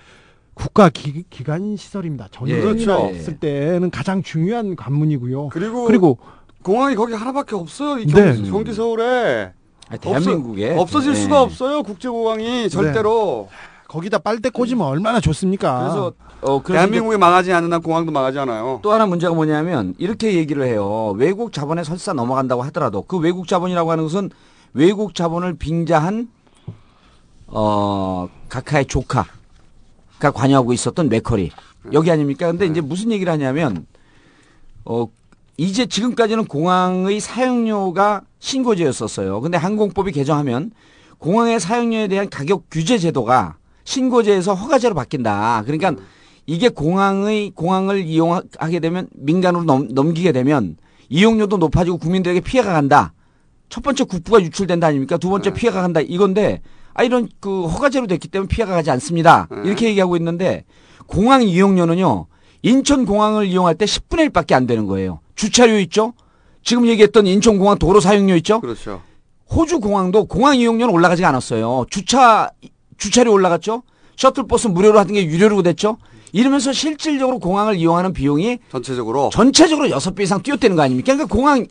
국가 기, 기관 시설입니다. 예. 전쟁이나 그렇죠. 있을 때는 가장 중요한 관문이고요. 그리고, 그리고 공항이 거기 하나밖에 없어요. 이 네. 경기, 경기 서울에 아니, 대한민국에 없어, 없어질 네. 수가 없어요. 국제공항이 절대로. 거기다 빨대 꽂으면 얼마나 좋습니까? 그래서 어 그래서 대한민국이 망하지 않는 한 공항도 망하지 않아요. 또 하나 문제가 뭐냐면 이렇게 얘기를 해요. 외국 자본에 설사 넘어간다고 하더라도 그 외국 자본이라고 하는 것은 외국 자본을 빙자한 어 카카의 조카가 관여하고 있었던 맥커리 여기 아닙니까? 근데 이제 무슨 얘기를 하냐면 어 이제 지금까지는 공항의 사용료가 신고제였었어요. 근데 항공법이 개정하면 공항의 사용료에 대한 가격 규제 제도가 신고제에서 허가제로 바뀐다. 그러니까 이게 공항의 공항을 이용하게 되면 민간으로 넘, 넘기게 되면 이용료도 높아지고 국민들에게 피해가 간다. 첫 번째 국부가 유출된다 아닙니까? 두 번째 피해가 간다. 이건데 아 이런 그 허가제로 됐기 때문에 피해가 가지 않습니다. 이렇게 얘기하고 있는데 공항 이용료는요. 인천 공항을 이용할 때 10분의 1밖에 안 되는 거예요. 주차료 있죠? 지금 얘기했던 인천 공항 도로 사용료 있죠? 그렇죠. 호주 공항도 공항 이용료는 올라가지 않았어요. 주차 주차료 올라갔죠. 셔틀버스 무료로 하던 게 유료로 됐죠. 이러면서 실질적으로 공항을 이용하는 비용이 전체적으로 전체적으로 여섯 배 이상 뛰어대는 거 아닙니까? 그러니까 공항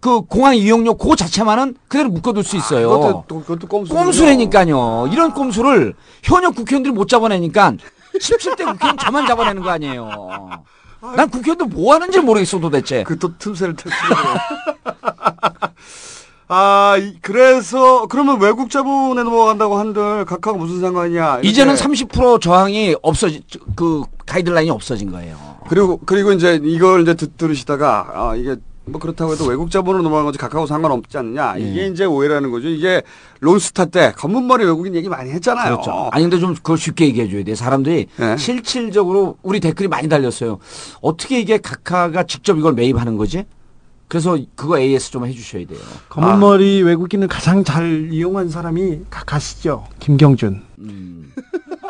그 공항 이용료 그 자체만은 그대로 묶어둘 수 있어요. 그것도, 또- 그것도 꼼수. 꼼수라니까요. 이런 꼼수를 현역 국회의원들이 못 잡아내니까 17대 국회의원 저만 잡아내는 거 아니에요. 난 국회의원들 뭐 하는지 모르겠어 도대체. 그 또 틈새를. 아, 이- 그래서 그러면 외국 자본에 넘어간다고 한들 각하가 무슨 상관이냐? 이렇게. 이제는 30% 저항이 없어지 그 가이드라인이 없어진 거예요. 그리고 그리고 이제 이걸 이제 듣 들으시다가 아 이게 뭐 그렇다고 해도 외국 자본으로 넘어간 거지 각하고 상관없지 않느냐 예. 이게 이제 오해라는 거죠. 이게 론스타 때 검은머리 외국인 얘기 많이 했잖아요. 그렇죠. 아니 근데 좀 그걸 쉽게 얘기해 줘야 돼. 사람들이 네. 실질적으로 우리 댓글이 많이 달렸어요. 어떻게 이게 각하가 직접 이걸 매입하는 거지? 그래서 그거 AS 좀 해주셔야 돼요. 검은 머리 외국인을 가장 잘 이용한 사람이 각하시죠. 김경준.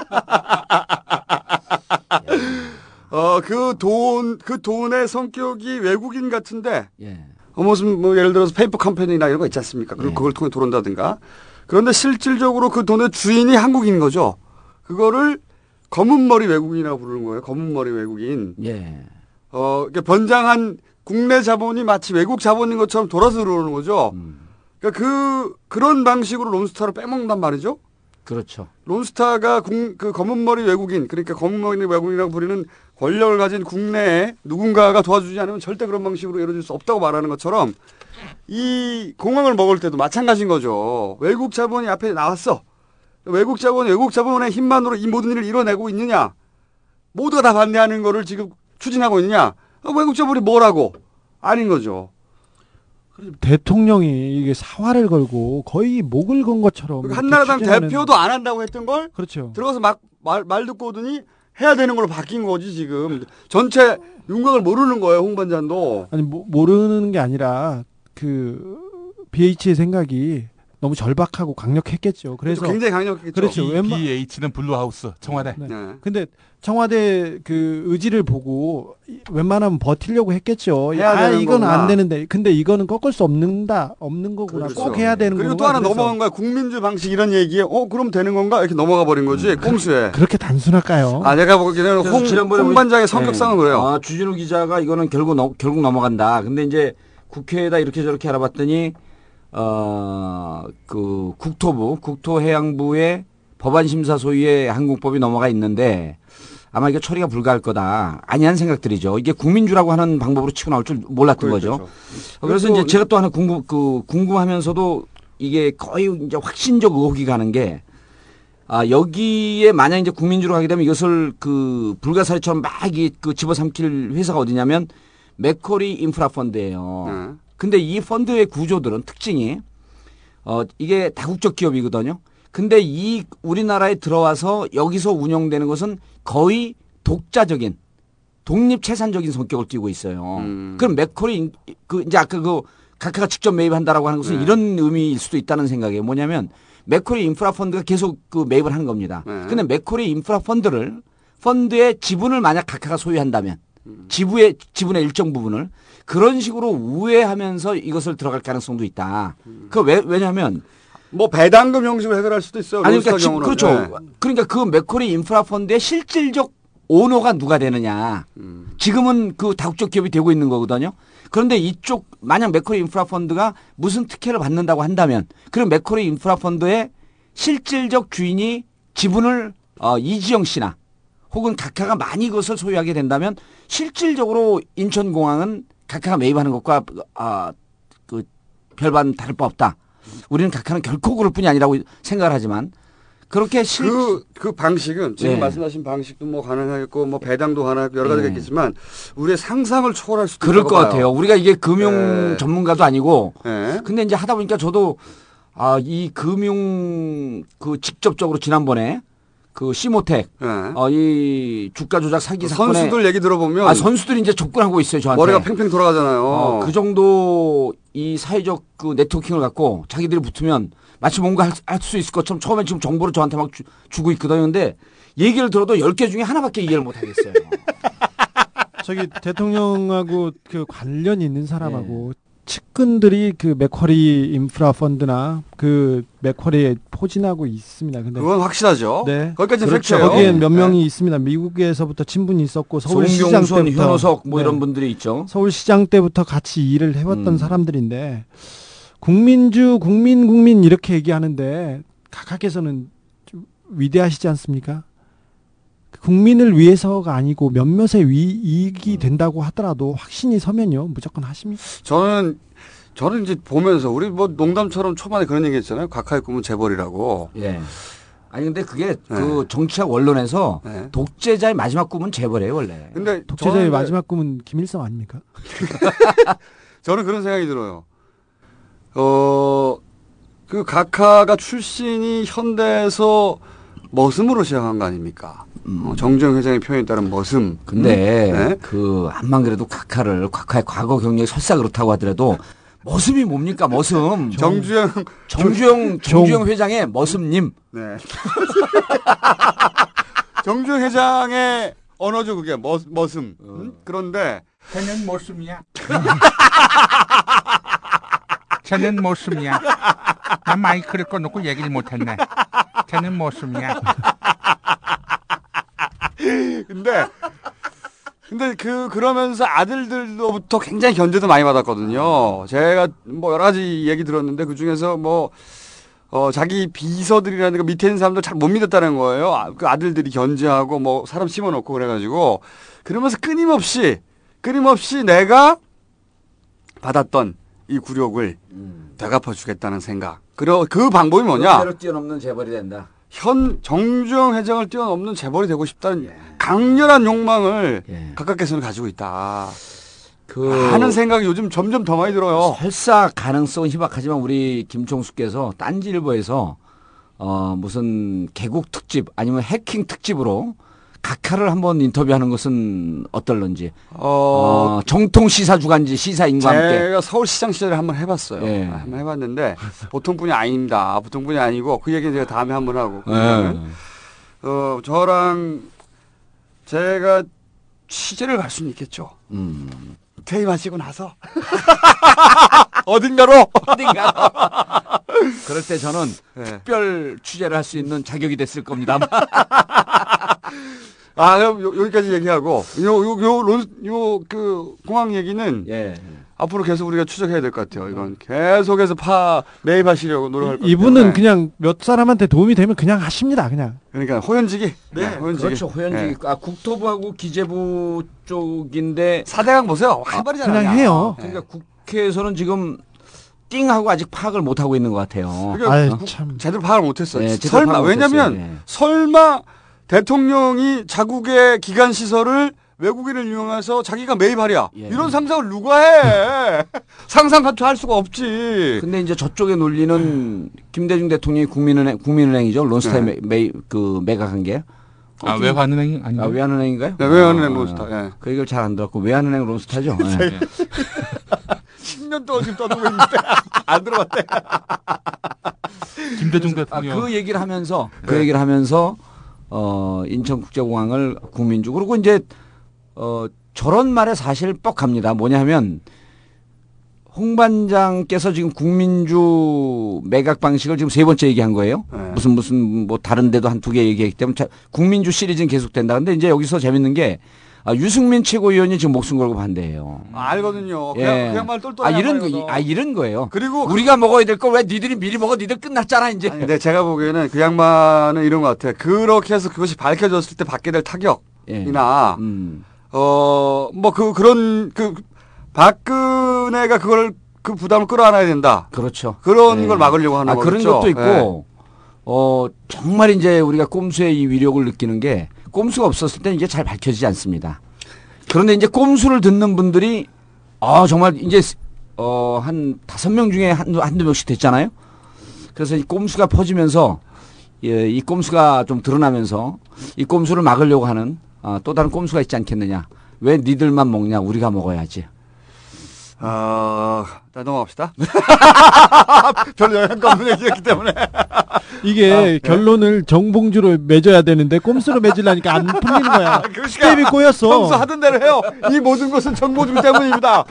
어 그 돈 그 돈의 성격이 외국인 같은데 예. 어, 무슨 뭐 예를 들어서 페이퍼 컴퍼니나 이런 거 있지 않습니까? 네. 그리고 그걸 통해 들어온다든가. 그런데 실질적으로 그 돈의 주인이 한국인인 거죠. 그거를 검은 머리 외국인이라고 부르는 거예요. 검은 머리 외국인. 예. 어, 이렇게 변장한 국내 자본이 마치 외국 자본인 것처럼 돌아서 들어오는 거죠. 음. 그러니까 그, 그런 방식으로 론스타를 빼먹는단 말이죠. 그렇죠. 론스타가 국- 그 검은 머리 외국인, 그러니까 검은 머리 외국인이라고 부르는 권력을 가진 국내에 누군가가 도와주지 않으면 절대 그런 방식으로 이루어질 수 없다고 말하는 것처럼 이 공항을 먹을 때도 마찬가지인 거죠. 외국 자본이 앞에 나왔어. 외국 자본이 외국 자본의 힘만으로 이 모든 일을 이뤄내고 있느냐? 모두가 다 반대하는 거를 지금 추진하고 있느냐? 어, 외국 자본이 뭐라고? 아닌 거죠. 대통령이 이게 사활을 걸고 거의 목을 건 것처럼 이렇게 한나라당 대표도 안 한다고 했던 걸 그렇죠. 들어가서 막 말 말 듣고 오더니 해야 되는 걸로 바뀐 거지 지금. 전체 윤곽을 모르는 거예요 홍반장도. 아니 모, 모르는 게 아니라 그 BH의 생각이 너무 절박하고 강력했겠죠. 그래서 굉장히 강력했죠. 그렇죠. B, 웬만 BH는 Blue House 청와대. 네. 근데 청와대 그 의지를 보고 이- 웬만하면 버티려고 했겠죠. 해야 아 되는 이건 거구나. 안 되는데 근데 이거는 꺾을 수 없는다 없는 거구나. 그렇죠. 꼭 해야 되는 그리고 거구나. 또 하나 그래서 넘어간 거야 국민주의 방식 이런 얘기에 어 그럼 되는 건가 이렇게 넘어가 버린 거지 꼼수에 그 렇게 단순할까요? 아 내가 보기에는 홍, 지난번에 홍 반장의 성격상은 네. 그래요 아, 주진우 기자가 이거는 결국 넘, 결국 넘어간다. 근데 이제 국회에다 이렇게 저렇게 알아봤더니 어 그 국토부 국토해양부의 법안 심사 소위의 항공법이 넘어가 있는데 아마 이게 처리가 불가할 거다. 아니한 생각들이죠. 이게 국민주라고 하는 방법으로 치고 나올 줄 몰랐던 그렇죠. 거죠. 어, 그래서 이제 제가 또 하나 궁금 그 궁금하면서도 이게 거의 이제 확신적 의혹이 가는 게 아, 여기에 만약 이제 국민주로 하게 되면 이것을 그 불가사리처럼 막 이 그 집어삼킬 회사가 어디냐면 맥커리 인프라 펀드예요. 네. 근데 이 펀드의 구조들은 특징이 어 이게 다국적 기업이거든요. 근데 이 우리나라에 들어와서 여기서 운영되는 것은 거의 독자적인 독립 채산적인 성격을 띠고 있어요. 음. 그럼 인- 그 이제 아까 그 각하가 직접 매입한다라고 하는 것은 네. 이런 의미일 수도 있다는 생각이에요. 뭐냐면 맥커리 인프라 펀드가 계속 그 매입을 하는 겁니다. 네. 근데 맥커리 인프라 펀드를 펀드의 지분을 만약 각하가 소유한다면 음. 지분의 지분의 일정 부분을 그런 식으로 우회하면서 이것을 들어갈 가능성도 있다. 그왜 왜냐하면 뭐 배당금 형식으로 해결할 수도 있어요 아니 그러니까 지. 그렇죠. 네. 그러니까 그 맥커리 인프라 펀드의 실질적 오너가 누가 되느냐. 음. 지금은 그 다국적 기업이 되고 있는 거거든요. 그런데 이쪽 만약 맥커리 인프라 펀드가 무슨 특혜를 받는다고 한다면 그럼 맥커리 인프라 펀드의 실질적 주인이 지분을 어, 이지영 씨나 혹은 각하가 많이 그것을 소유하게 된다면 실질적으로 인천공항은 각하가 매입하는 것과 아, 그 별반 다를 바 없다. 우리는 각하는 결코 그럴 뿐이 아니라고 생각을 하지만 그렇게 실 그, 그 방식은 지금 네. 말씀하신 방식도 뭐 가능하겠고 뭐 배당도 가능하고 여러 가지가 네. 있겠지만 우리의 상상을 초월할 수도 그럴 것 봐요. 같아요. 우리가 이게 금융 네. 전문가도 아니고 네. 근데 이제 하다 보니까 저도 아, 이 금융 그 직접적으로 지난번에 그 시모텍 어, 이 주가 조작 사기 사건에 네. 선수들 얘기 들어보면 아, 선수들이 이제 접근하고 있어요, 저한테. 머리가 팽팽 돌아가잖아요. 어, 그 정도 이 사회적 그 네트워킹을 갖고 자기들이 붙으면 마치 뭔가 할 수 있을 것처럼 처음에 지금 정보를 저한테 막 주, 주고 있거든요. 근데 얘기를 들어도 10개 중에 하나밖에 이해를 못 하겠어요. 저기 대통령하고 그 관련 있는 사람하고 측근들이 그 맥쿼리 인프라 펀드나 그 맥쿼리에 포진하고 있습니다. 근데 그건 확실하죠. 네. 거기까지는 그렇죠. 팩트예요. 거기엔 몇 네. 명이 있습니다. 미국에서부터 친분이 있었고 서울시장 때부터 현호석 뭐 네. 이런 분들이 있죠. 서울시장 때부터 같이 일을 해왔던 음. 사람들인데 국민주 국민 국민 이렇게 얘기하는데 각하께서는 좀 위대하시지 않습니까? 국민을 위해서가 아니고 몇몇의 위, 이익이 음. 된다고 하더라도 확신이 서면요 무조건 하십니다. 저는 저는 이제 보면서 우리 뭐 농담처럼 초반에 그런 얘기했잖아요. 각하의 꿈은 재벌이라고. 예. 아니 근데 그게 네. 그 정치학 원론에서 독재자의 마지막 꿈은 재벌이에요, 원래. 근데 독재자의 마지막 꿈은 김일성 아닙니까? 저는 그런 생각이 들어요. 어, 그 각하가 출신이 현대에서 머슴으로 시작한 거 아닙니까? 어, 정주영 회장의 표현에 따른 머슴. 근데 음? 네? 그 암만 그래도 각하를 각하의 과거 경력이 설사 그렇다고 하더라도 머슴이 뭡니까 머슴 정주영 정주영 정주영 회장의 머슴님 네. 정주영 회장의 언어죠 그게 머, 머슴. 음? 그런데 쟤는 머슴이야. 쟤는 머슴이야. 난 마이크를 꺼놓고 얘기를 못했네. 쟤는 머슴이야. 근데 근데 그 그러면서 아들들로부터 굉장히 견제도 많이 받았거든요. 제가 뭐 여러 가지 얘기 들었는데 그 중에서 뭐 어, 자기 비서들이라든가 밑에 있는 사람들 잘못 믿었다는 거예요. 아, 그 아들들이 견제하고 뭐 사람 심어놓고 그래가지고 그러면서 끊임없이 끊임없이 내가 받았던 이 굴욕을 되갚아주겠다는 생각. 그러 그 방법이 뭐냐? 그대로 뛰어넘는 재벌이 된다. 현 정주영 회장을 뛰어넘는 재벌이 되고 싶다는 강렬한 욕망을 각각께서는 가지고 있다. 그 하는 생각이 요즘 점점 더 많이 들어요. 설사 가능성은 희박하지만 우리 김총수께서 딴지일보에서 어 무슨 개국 특집 아니면 해킹 특집으로 각하를 한번 인터뷰하는 것은 어떨런지. 어, 어, 정통 시사 주간지 시사인과 함께. 제가 서울시장 시절에 한번 해봤어요. 예. 아, 한번 해봤는데 보통 분이 아닙니다. 보통 분이 아니고 그 얘기는 제가 다음에 한번 하고. 예. 어, 저랑 제가 취재를 갈 수는 있겠죠. 음. 퇴임하시고 나서 어딘가로 어딘가로. 그럴 때 저는 네. 특별 취재를 할 수 있는 자격이 됐을 겁니다. 아, 그럼 요, 여기까지 얘기하고 요 요 요 그 공항 얘기는 예. 앞으로 계속 우리가 추적해야 될 것 같아요. 이건 계속해서 파 매입하시려고 노력할 것 같아요. 이분은 네. 그냥 몇 사람한테 도움이 되면 그냥 하십니다. 그냥. 그러니까 호연지기. 네, 호연지기. 그렇죠. 호연지. 아, 국토부하고 기재부 쪽인데 사대강 보세요. 활발이잖아요. 그냥 해요. 그러니까 국회에서는 지금 띵하고 아직 파악을 못 하고 있는 것 같아요. 그러니까 아유, 국- 참. 제대로 파악을 못 했어요. 네, 제대로 설마 왜냐면. 네. 설마 대통령이 자국의 기관 시설을 외국인을 이용해서 자기가 매입하랴 예. 이런 상상을 누가 해? 상상조차 할 수가 없지. 근데 이제 저쪽의 논리는 김대중 대통령이 국민은행 국민은행이죠 론스타에 네. 매, 매, 그 매각한 게. 아, 외환은행이 아닌가요? 아, 외환은행인가요? 네, 외환은행 아, 론스타. 예. 그 얘기를 잘 안 들었고 외환은행 론스타죠. 예. 10년 동안 지금 떠들고 있는데 안 들어봤대. 김대중 아, 대통령. 그 얘기를 하면서 그 네. 얘기를 하면서 어 인천국제공항을 국민주 그리고 이제 어 저런 말에 사실 뻑합니다. 뭐냐면 홍 반장께서 지금 국민주 매각 방식을 지금 세 번째 얘기한 거예요. 네. 무슨 무슨 뭐 다른 데도 한 두 개 얘기했기 때문에 자, 국민주 시리즈는 계속된다. 근데 이제 여기서 재밌는 게 아, 유승민 최고위원이 지금 목숨 걸고 반대해요. 아, 알거든요. 그냥 예. 그냥 말 똘똘. 아 이런 거, 아 이런 거예요. 그리고 우리가 먹어야 될 걸 왜 니들이 미리 먹어? 니들 끝났잖아 이제. 아니, 근데 제가 보기에는 그 양반은 이런 것 같아요. 그렇게 해서 그것이 밝혀졌을 때 받게 될 타격이나 음. 어 뭐 그 그런 그 박근혜가 그걸 그 부담을 끌어안아야 된다. 그렇죠. 그런 예. 걸 막으려고 하는 아, 거죠. 그런 것도 있고, 어, 정말 이제 우리가 꼼수의 이 위력을 느끼는 게 꼼수가 없었을 때는 이게 잘 밝혀지지 않습니다. 그런데 이제 꼼수를 듣는 분들이 아, 정말 이제 어, 한 다섯 명 중에 한두, 한두 명씩 됐잖아요. 그래서 이 꼼수가 퍼지면서 예, 이 꼼수가 좀 드러나면서 이 꼼수를 막으려고 하는 아, 또 다른 꼼수가 있지 않겠느냐. 왜 니들만 먹냐? 우리가 먹어야지. 어, 자, 넘어갑시다. 별로 영향가 없는 얘기였기 때문에. 이게 아, 네. 결론을 정봉주로 맺어야 되는데 꼼수로 맺으려니까 안 풀리는 거야. 스텝이 꼬였어. 평소 하던 대로 해요. 이 모든 것은 정보중 때문입니다. 아,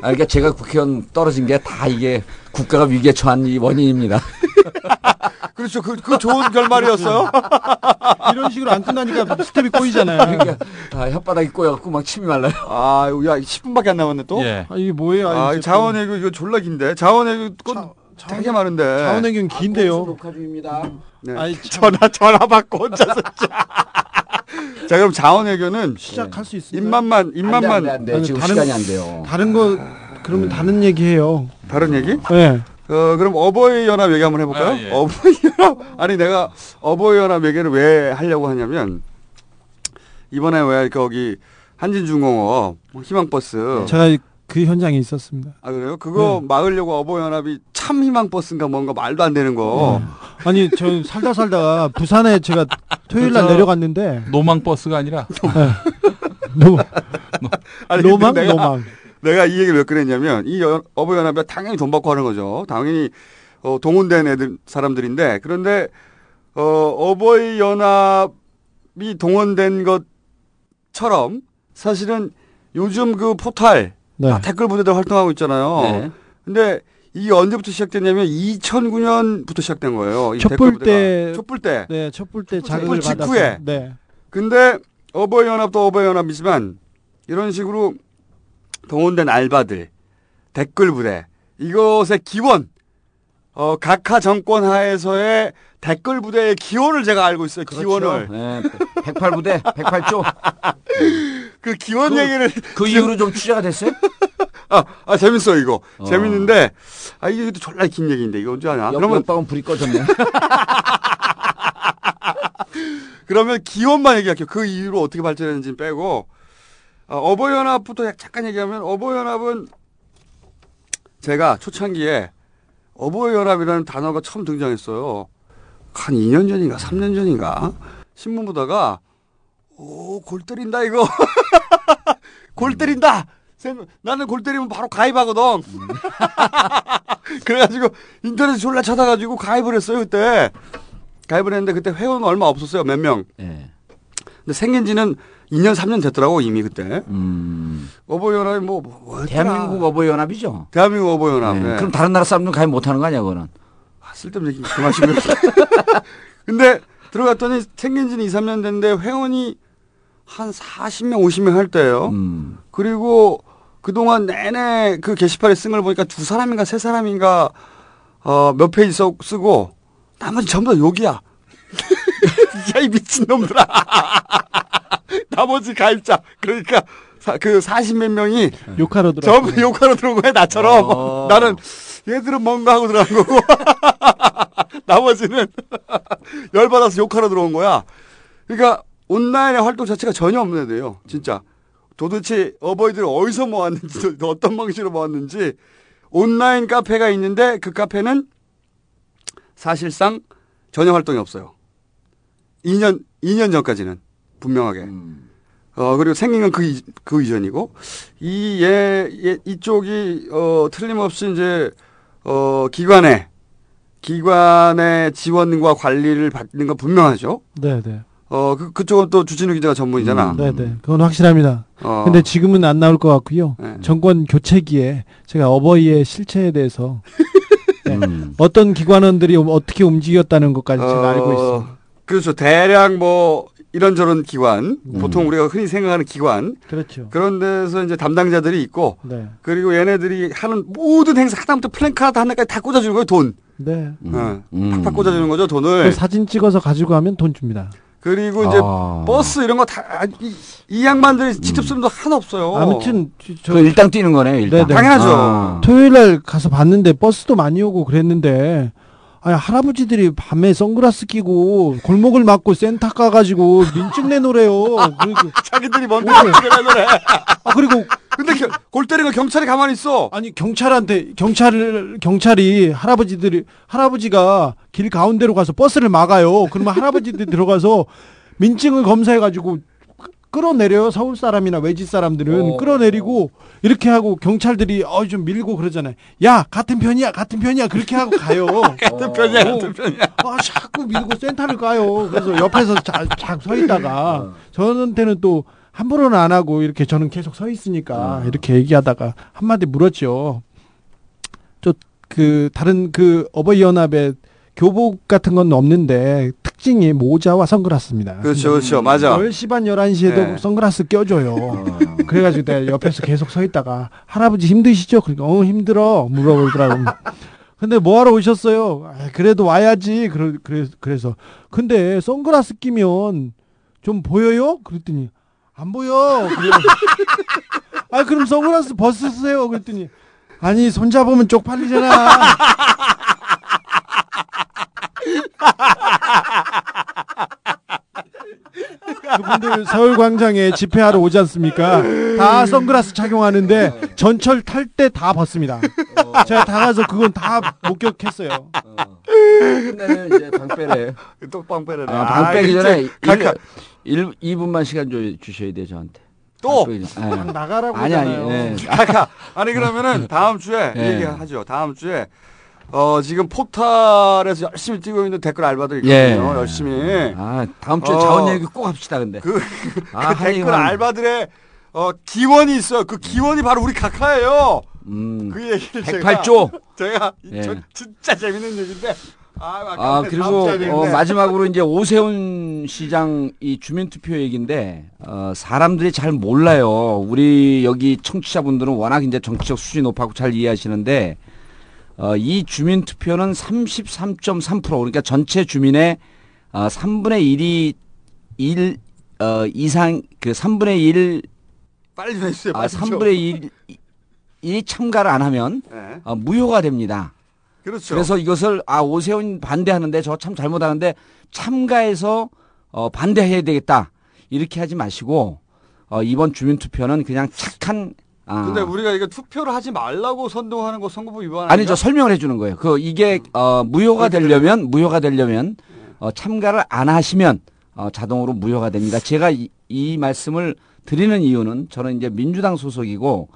그러니까 제가 국회의원 떨어진 게 다 이게 국가가 위기에 처한 이 원인입니다. 그렇죠. 그, 그 좋은 결말이었어요. 이런 식으로 안 끝나니까 스텝이 꼬이잖아요. 그러니까 아, 혓바닥이 꼬여갖고 막 침이 말라요. 아, 야, 10분밖에 안 남았네 또. 예. 아, 이게 뭐예요? 아, 이제 자원외교 이거 졸라 긴데. 자원외교 꽃 되게 많은데. 자원외교는 긴데요. 녹화 중입니다. 네. 아이, 전화 전화 받고 혼자서. 자, 그럼 자원외교는 시작할 수 있습니다. 입맛만 입맛만 안 돼, 안 돼, 안 돼. 지금 다른- 시간이 안 돼요. 다른 거 그러면 다른 얘기해요. 다른 얘기? 네. 어, 그럼 어버이 연합 얘기 한번 해볼까요? 아, 예. 어버이 연합. 아니, 내가 어버이 연합 얘기를 왜 하려고 하냐면, 이번에 왜 거기 한진중공업 뭐 희망버스. 제가 그 현장에 있었습니다. 아, 그래요? 그거 네. 막으려고 어버이 연합이 참 희망버스인가 뭔가 말도 안 되는 거. 아니 저 살다 살다가 부산에 제가 토요일 날 내려갔는데 노망 버스가 아니라 노, 아니, 로망 내가, 로망. 내가 이 얘기를 왜 그랬냐면, 이 연- 어버이 연합이 당연히 돈 받고 하는 거죠. 당연히, 어, 동원된 애들, 사람들인데, 그런데, 어, 어버이 연합이 동원된 것처럼, 사실은 요즘 그 포탈, 네. 다 댓글 부대들 활동하고 있잖아요. 네. 근데 이게 언제부터 시작됐냐면 2009년부터 시작된 거예요. 촛불. 때 촛불 때. 네, 촛불 때 촛불 직후에. 네. 근데 어버이 연합도 어버이 연합이지만 이런 식으로 동원된 알바들, 댓글 부대 이것의 기원, 어, 각하 정권 하에서의 댓글 부대의 기원을 제가 알고 있어요. 기원을. 네, 108부대, 108조. 그 기원 그- 얘기를 그 이후로 좀 취재가 됐어요? 아, 아 재밌어 이거. 어. 재밌는데 아 이게 또 졸라 긴 얘기인데 이거 언제 하냐? 옆, 그러면 옆방은 불이 꺼졌네. 그러면 기원만 얘기할게요. 그 이후로 어떻게 발전했는지 빼고 어, 어버이연합부터 약- 잠깐 얘기하면 어버이연합은 제가 초창기에 어버이연합이라는 단어가 처음 등장했어요. 한 2년 전인가 3년 전인가 신문 보다가 오 골 때린다 이거 골 때린다. 생- 나는 골 때리면 바로 가입하거든. 그래가지고 인터넷 졸라 찾아가지고 가입을 했어요 그때. 가입을 했는데 그때 회원 얼마 없었어요 몇 명. 예. 근데 생긴 지는 2년 3년 됐더라고 이미 그때. 음. 어버이연합이 뭐, 뭐 대한민국 어버이연합이죠? 대한민국 어버이연합. 네. 네. 그럼 다른 나라 사람들은 가입 못하는 거 아니야, 그거는? 아, 쓸데없는 얘기 그만하시고요. 근데 들어갔더니 생긴 지는 2, 3년 됐는데 회원이 한 40명, 50명 할 때예요. 음. 그리고 그동안 내내 그 게시판에 쓴 걸 보니까 두 사람인가 세 사람인가 어, 몇 페이지 써, 쓰고 나머지 전부 다 욕이야. 야, 이 미친놈들아. 나머지 가입자. 그러니까 사, 그 40몇 명이 욕하러 들어. 전부 욕하러 들어온 거야, 나처럼. 어. 나는 얘들은 뭔가 하고 들어간 거고. 나머지는 열 받아서 욕하러 들어온 거야. 그러니까 온라인의 활동 자체가 전혀 없는 애들이에요. 진짜. 도대체 어버이들이 어디서 모았는지, 어떤 방식으로 모았는지 온라인 카페가 있는데 그 카페는 사실상 전혀 활동이 없어요. 2년, 2년 전까지는 분명하게. 어, 그리고 생긴 건 그, 이- 그 이전이고, 이, 예, 예, 이쪽이, 어, 틀림없이 이제, 어, 기관의, 기관의 지원과 관리를 받는 건 분명하죠. 네, 네. 어, 그, 그쪽은 또 주진우 기자가 전문이잖아. 네, 네. 그건 확실합니다. 어. 근데 지금은 안 나올 것 같고요. 네. 정권 교체기에 제가 어버이의 실체에 대해서 네. 음. 어떤 기관원들이 어떻게 움직였다는 것까지 제가 어, 알고 있습니다. 그렇죠. 대략 뭐, 이런저런 기관, 음. 보통 우리가 흔히 생각하는 기관, 그렇죠. 그런 데서 이제 담당자들이 있고, 네. 그리고 얘네들이 하는 모든 행사, 하다부터 플랜카드 하나까지 다 꽂아주는 거예요, 돈. 네. 어, 음. 팍팍 꽂아주는 거죠, 그 돈을. 사진 찍어서 가지고 가면 돈 줍니다. 그리고 이제 아. 버스 이런 거 다 이, 이 양반들이 직접 쓰는 도 하나 없어요. 아무튼 저그 일당 뛰는 거네요. 일당. 네네. 당연하죠. 아. 토요일 날 가서 봤는데 버스도 많이 오고 그랬는데 아니 할아버지들이 밤에 선글라스 끼고 골목을 막고 센터 가가지고 민증. 그리고 자기들이 뭔데 네. 그래 노래. 아 그리고 근데 겨- 골 때리는 경찰이 가만히 있어. 아니 경찰한테 경찰 경찰이 할아버지들이 할아버지가 길 가운데로 가서 버스를 막아요. 그러면 할아버지들이 들어가서 민증을 검사해가지고 끌어내려요. 서울 사람이나 외지 사람들은 어. 끌어내리고 이렇게 하고 경찰들이 어 좀 밀고 그러잖아요. 야 같은 편이야 같은 편이야 그렇게 하고 가요. 같은 편이야, 같은 편이야. 아 자꾸 밀고 센터를 가요. 그래서 옆에서 잘서 있다가 저한테는 또 함부로는 안 하고 이렇게 저는 계속 서 있으니까 이렇게 얘기하다가 한마디 물었죠. 저 그 다른 그 어버이 연합에 교복 같은 건 없는데 특징이 모자와 선글라스입니다. 그렇죠, 그렇죠. 맞아. 10시 반 11시에도 네. 선글라스 껴줘요. 그래가지고 내가 옆에서 계속 서 있다가 할아버지 힘드시죠? 그러니까 어 힘들어 물어보더라고. 근데 뭐하러 오셨어요? 아, 그래도 와야지. 그래, 그래, 그래서 근데 선글라스 끼면 좀 보여요? 그랬더니 안 보여. 아 그럼 선글라스 벗으세요. 그랬더니 아니 손 잡으면 쪽팔리잖아. 그분들 서울광장에 집회하러 오지 않습니까? 다 선글라스 착용하는데 전철 탈 때다 벗습니다. 제가 다 가서 그건 다 목격했어요. 끝내면 이제 방빼래. 또 빵빼래네. 아, 방 빼기 아, 전에 이제 각각- 1, 2분만 시간 줘, 주셔야 돼요, 저한테. 또? 전- 예. 나가라고 아니, 아니. 네. 아니 그러면은 다음 주에 이 예. 얘기하죠. 다음 주에 어 지금 포탈에서 열심히 뛰고 있는 댓글 알바들 있거든요. 예. 열심히. 아, 다음 주에 어. 자원 얘기 꼭 합시다, 근데. 그, 아, 그할 댓글 알바들의 어 기원이 있어요. 그 기원이 바로 우리 각하예요. 음. 그 얘기를 108조. 제가 제가 이- 예. 저 진짜 재밌는 얘기인데. 아, 아. 그리고 어. 마지막으로 이제 오세훈 시장 이 주민투표 얘기인데 어, 사람들이 잘 몰라요. 우리 여기 청취자분들은 워낙 이제 정치적 수준이 높아고 잘 이해하시는데 어, 이 주민 투표는 33.3% 그러니까 전체 주민의 어, 3분의 1이 1 어, 이상 그 3분의 1 빨리 좀 해주세요. 아, 빨리 좀. 3분의 1 이 참가를 안 하면 네. 어, 무효가 됩니다. 그렇죠. 그래서 이것을 아 오세훈 반대하는데 저 참 잘못하는데 참가해서 어, 반대해야 되겠다 이렇게 하지 마시고 어, 이번 주민투표는 그냥 착한 아, 근데 우리가 이거 투표를 하지 말라고 선동하는 거 선거법 위반 아니 저 설명을 해주는 거예요. 그 이게 어, 무효가 되려면 무효가 되려면 어, 참가를 안 하시면 어, 자동으로 무효가 됩니다. 제가 이, 이 말씀을 드리는 이유는 저는 이제 민주당 소속이고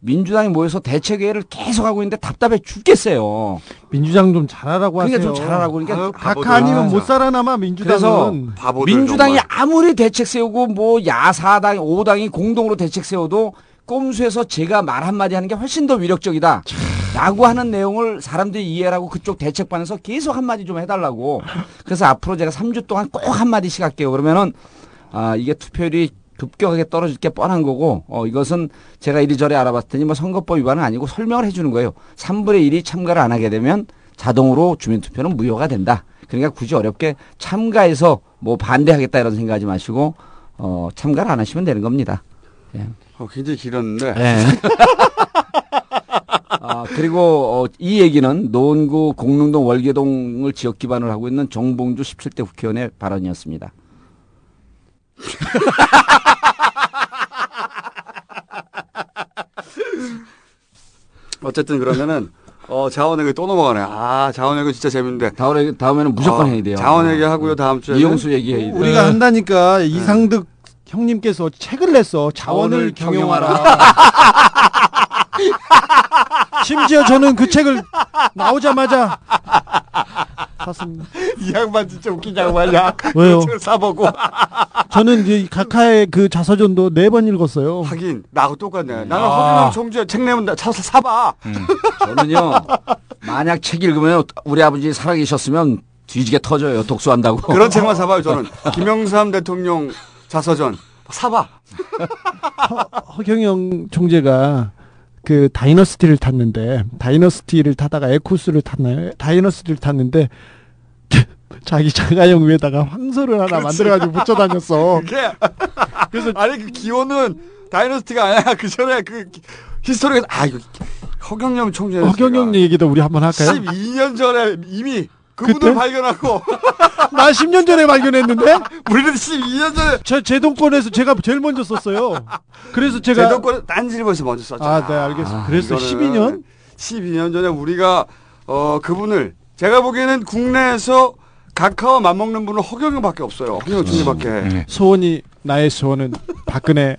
민주당이 모여서 대책회의를 계속 하고 있는데 답답해 죽겠어요. 민주당 좀 잘하라고 그러니까 하세요. 좀 잘하라고 그러니까 각하 아니면 못 살아남아 그래서 민주당은. 민주당이 아무리 대책 세우고 뭐 야사당, 오당이 공동으로 대책 세워도 꼼수에서 제가 말 한마디 하는 게 훨씬 더 위력적이다. 라고 하는 내용을 사람들이 이해하고 그쪽 대책반에서 계속 한마디 좀 해달라고. 그래서 앞으로 제가 3주 동안 꼭 한마디씩 할게요. 그러면은, 아, 이게 투표율이 급격하게 떨어질 게 뻔한 거고, 어, 이것은 제가 이리저리 알아봤더니 뭐 선거법 위반은 아니고 설명을 해주는 거예요. 3분의 1이 참가를 안 하게 되면 자동으로 주민투표는 무효가 된다. 그러니까 굳이 어렵게 참가해서 뭐 반대하겠다 이런 생각하지 마시고, 어, 참가를 안 하시면 되는 겁니다. 예. 어, 굉장히 길었는데. 예. 아, 그리고 어, 이 얘기는 노원구 공릉동 월계동을 지역 기반으로 하고 있는 정봉주 17대 국회의원의 발언이었습니다. 어쨌든 그러면은 어 자원회계 또 넘어가네. 아 자원회계 진짜 재밌는데. 다음에 다음에는 무조건 어, 해야 돼요. 자원회계 하고요 다음 주에. 이용수 얘기해야 돼. 우리가 한다니까 이상득 형님께서 책을 냈어. 자원을 경영하라. 심지어 저는 그 책을 나오자마자 샀습니다. 이 양반 진짜 웃긴 양반이야. 왜요? 그 책을 사보고. 저는 이제 각하의 그 자서전도 네 번 읽었어요. 하긴 나하고 똑같네. 나는 아. 허준영 총재 책 내면 나 사서 사봐. 저는요, 만약 책 읽으면 우리 아버지 살아계셨으면 뒤지게 터져요. 독수한다고. 그런 책만 사봐요 저는. 김영삼 대통령 자서전 사봐. 허경영 총재가 그 다이너스티를 탔는데 다이너스티를 타다가 에쿠스를 탔나요? 다이너스티를 탔는데 자기 자가용 위에다가 황소를 하나 만들어가지고 붙여 다녔어. 그래서 아니 그 기호는 다이너스티가 아니야 그 전에 그 히스토리가 아 이거 허경영 총재 허경영 얘기도 우리 한번 할까요? 12년 전에 이미 그분을 그때? 발견하고 나 10년 전에 발견했는데? 우리는 12년 전에 저 제동권에서 제가 제일 먼저 썼어요. 그래서 제가 제도권 딴지일보에서 먼저 썼죠. 아, 네, 알겠습니다. 그래서 12년? 12년 전에 우리가 어 그분을 제가 보기에는 국내에서 각하와 맞먹는 분은 허경영밖에 없어요. 허경영 총재밖에. 네. 소원이 나의 소원은 박근혜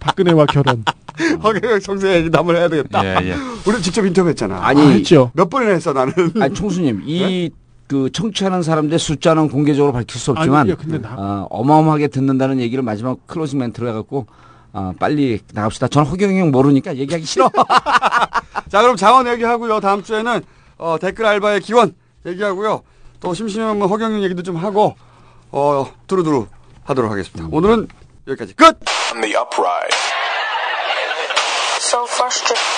박근혜와 결혼. 허경영 총재 얘기 한번 해야 되겠다. 예, 예. 우리 직접 인터뷰했잖아. 아니, 몇 번이나 했어 나는. 아니 총수님 이그 청취하는 사람들의 숫자는 공개적으로 밝힐 수 없지만 아니, 예, 근데 나- 어, 어마어마하게 듣는다는 얘기를 마지막 closing 멘트로 해갖고 어, 빨리 나갑시다. 저는 허경영 모르니까 얘기하기 싫어. 자 그럼 자원 얘기하고요. 다음 주에는 어, 댓글 알바의 기원 얘기하고요. 또 심심하면 허경영 얘기도 좀 하고 어, 두루두루 하도록 하겠습니다. 오늘은 여기까지 끝. On the upright. So frustrated.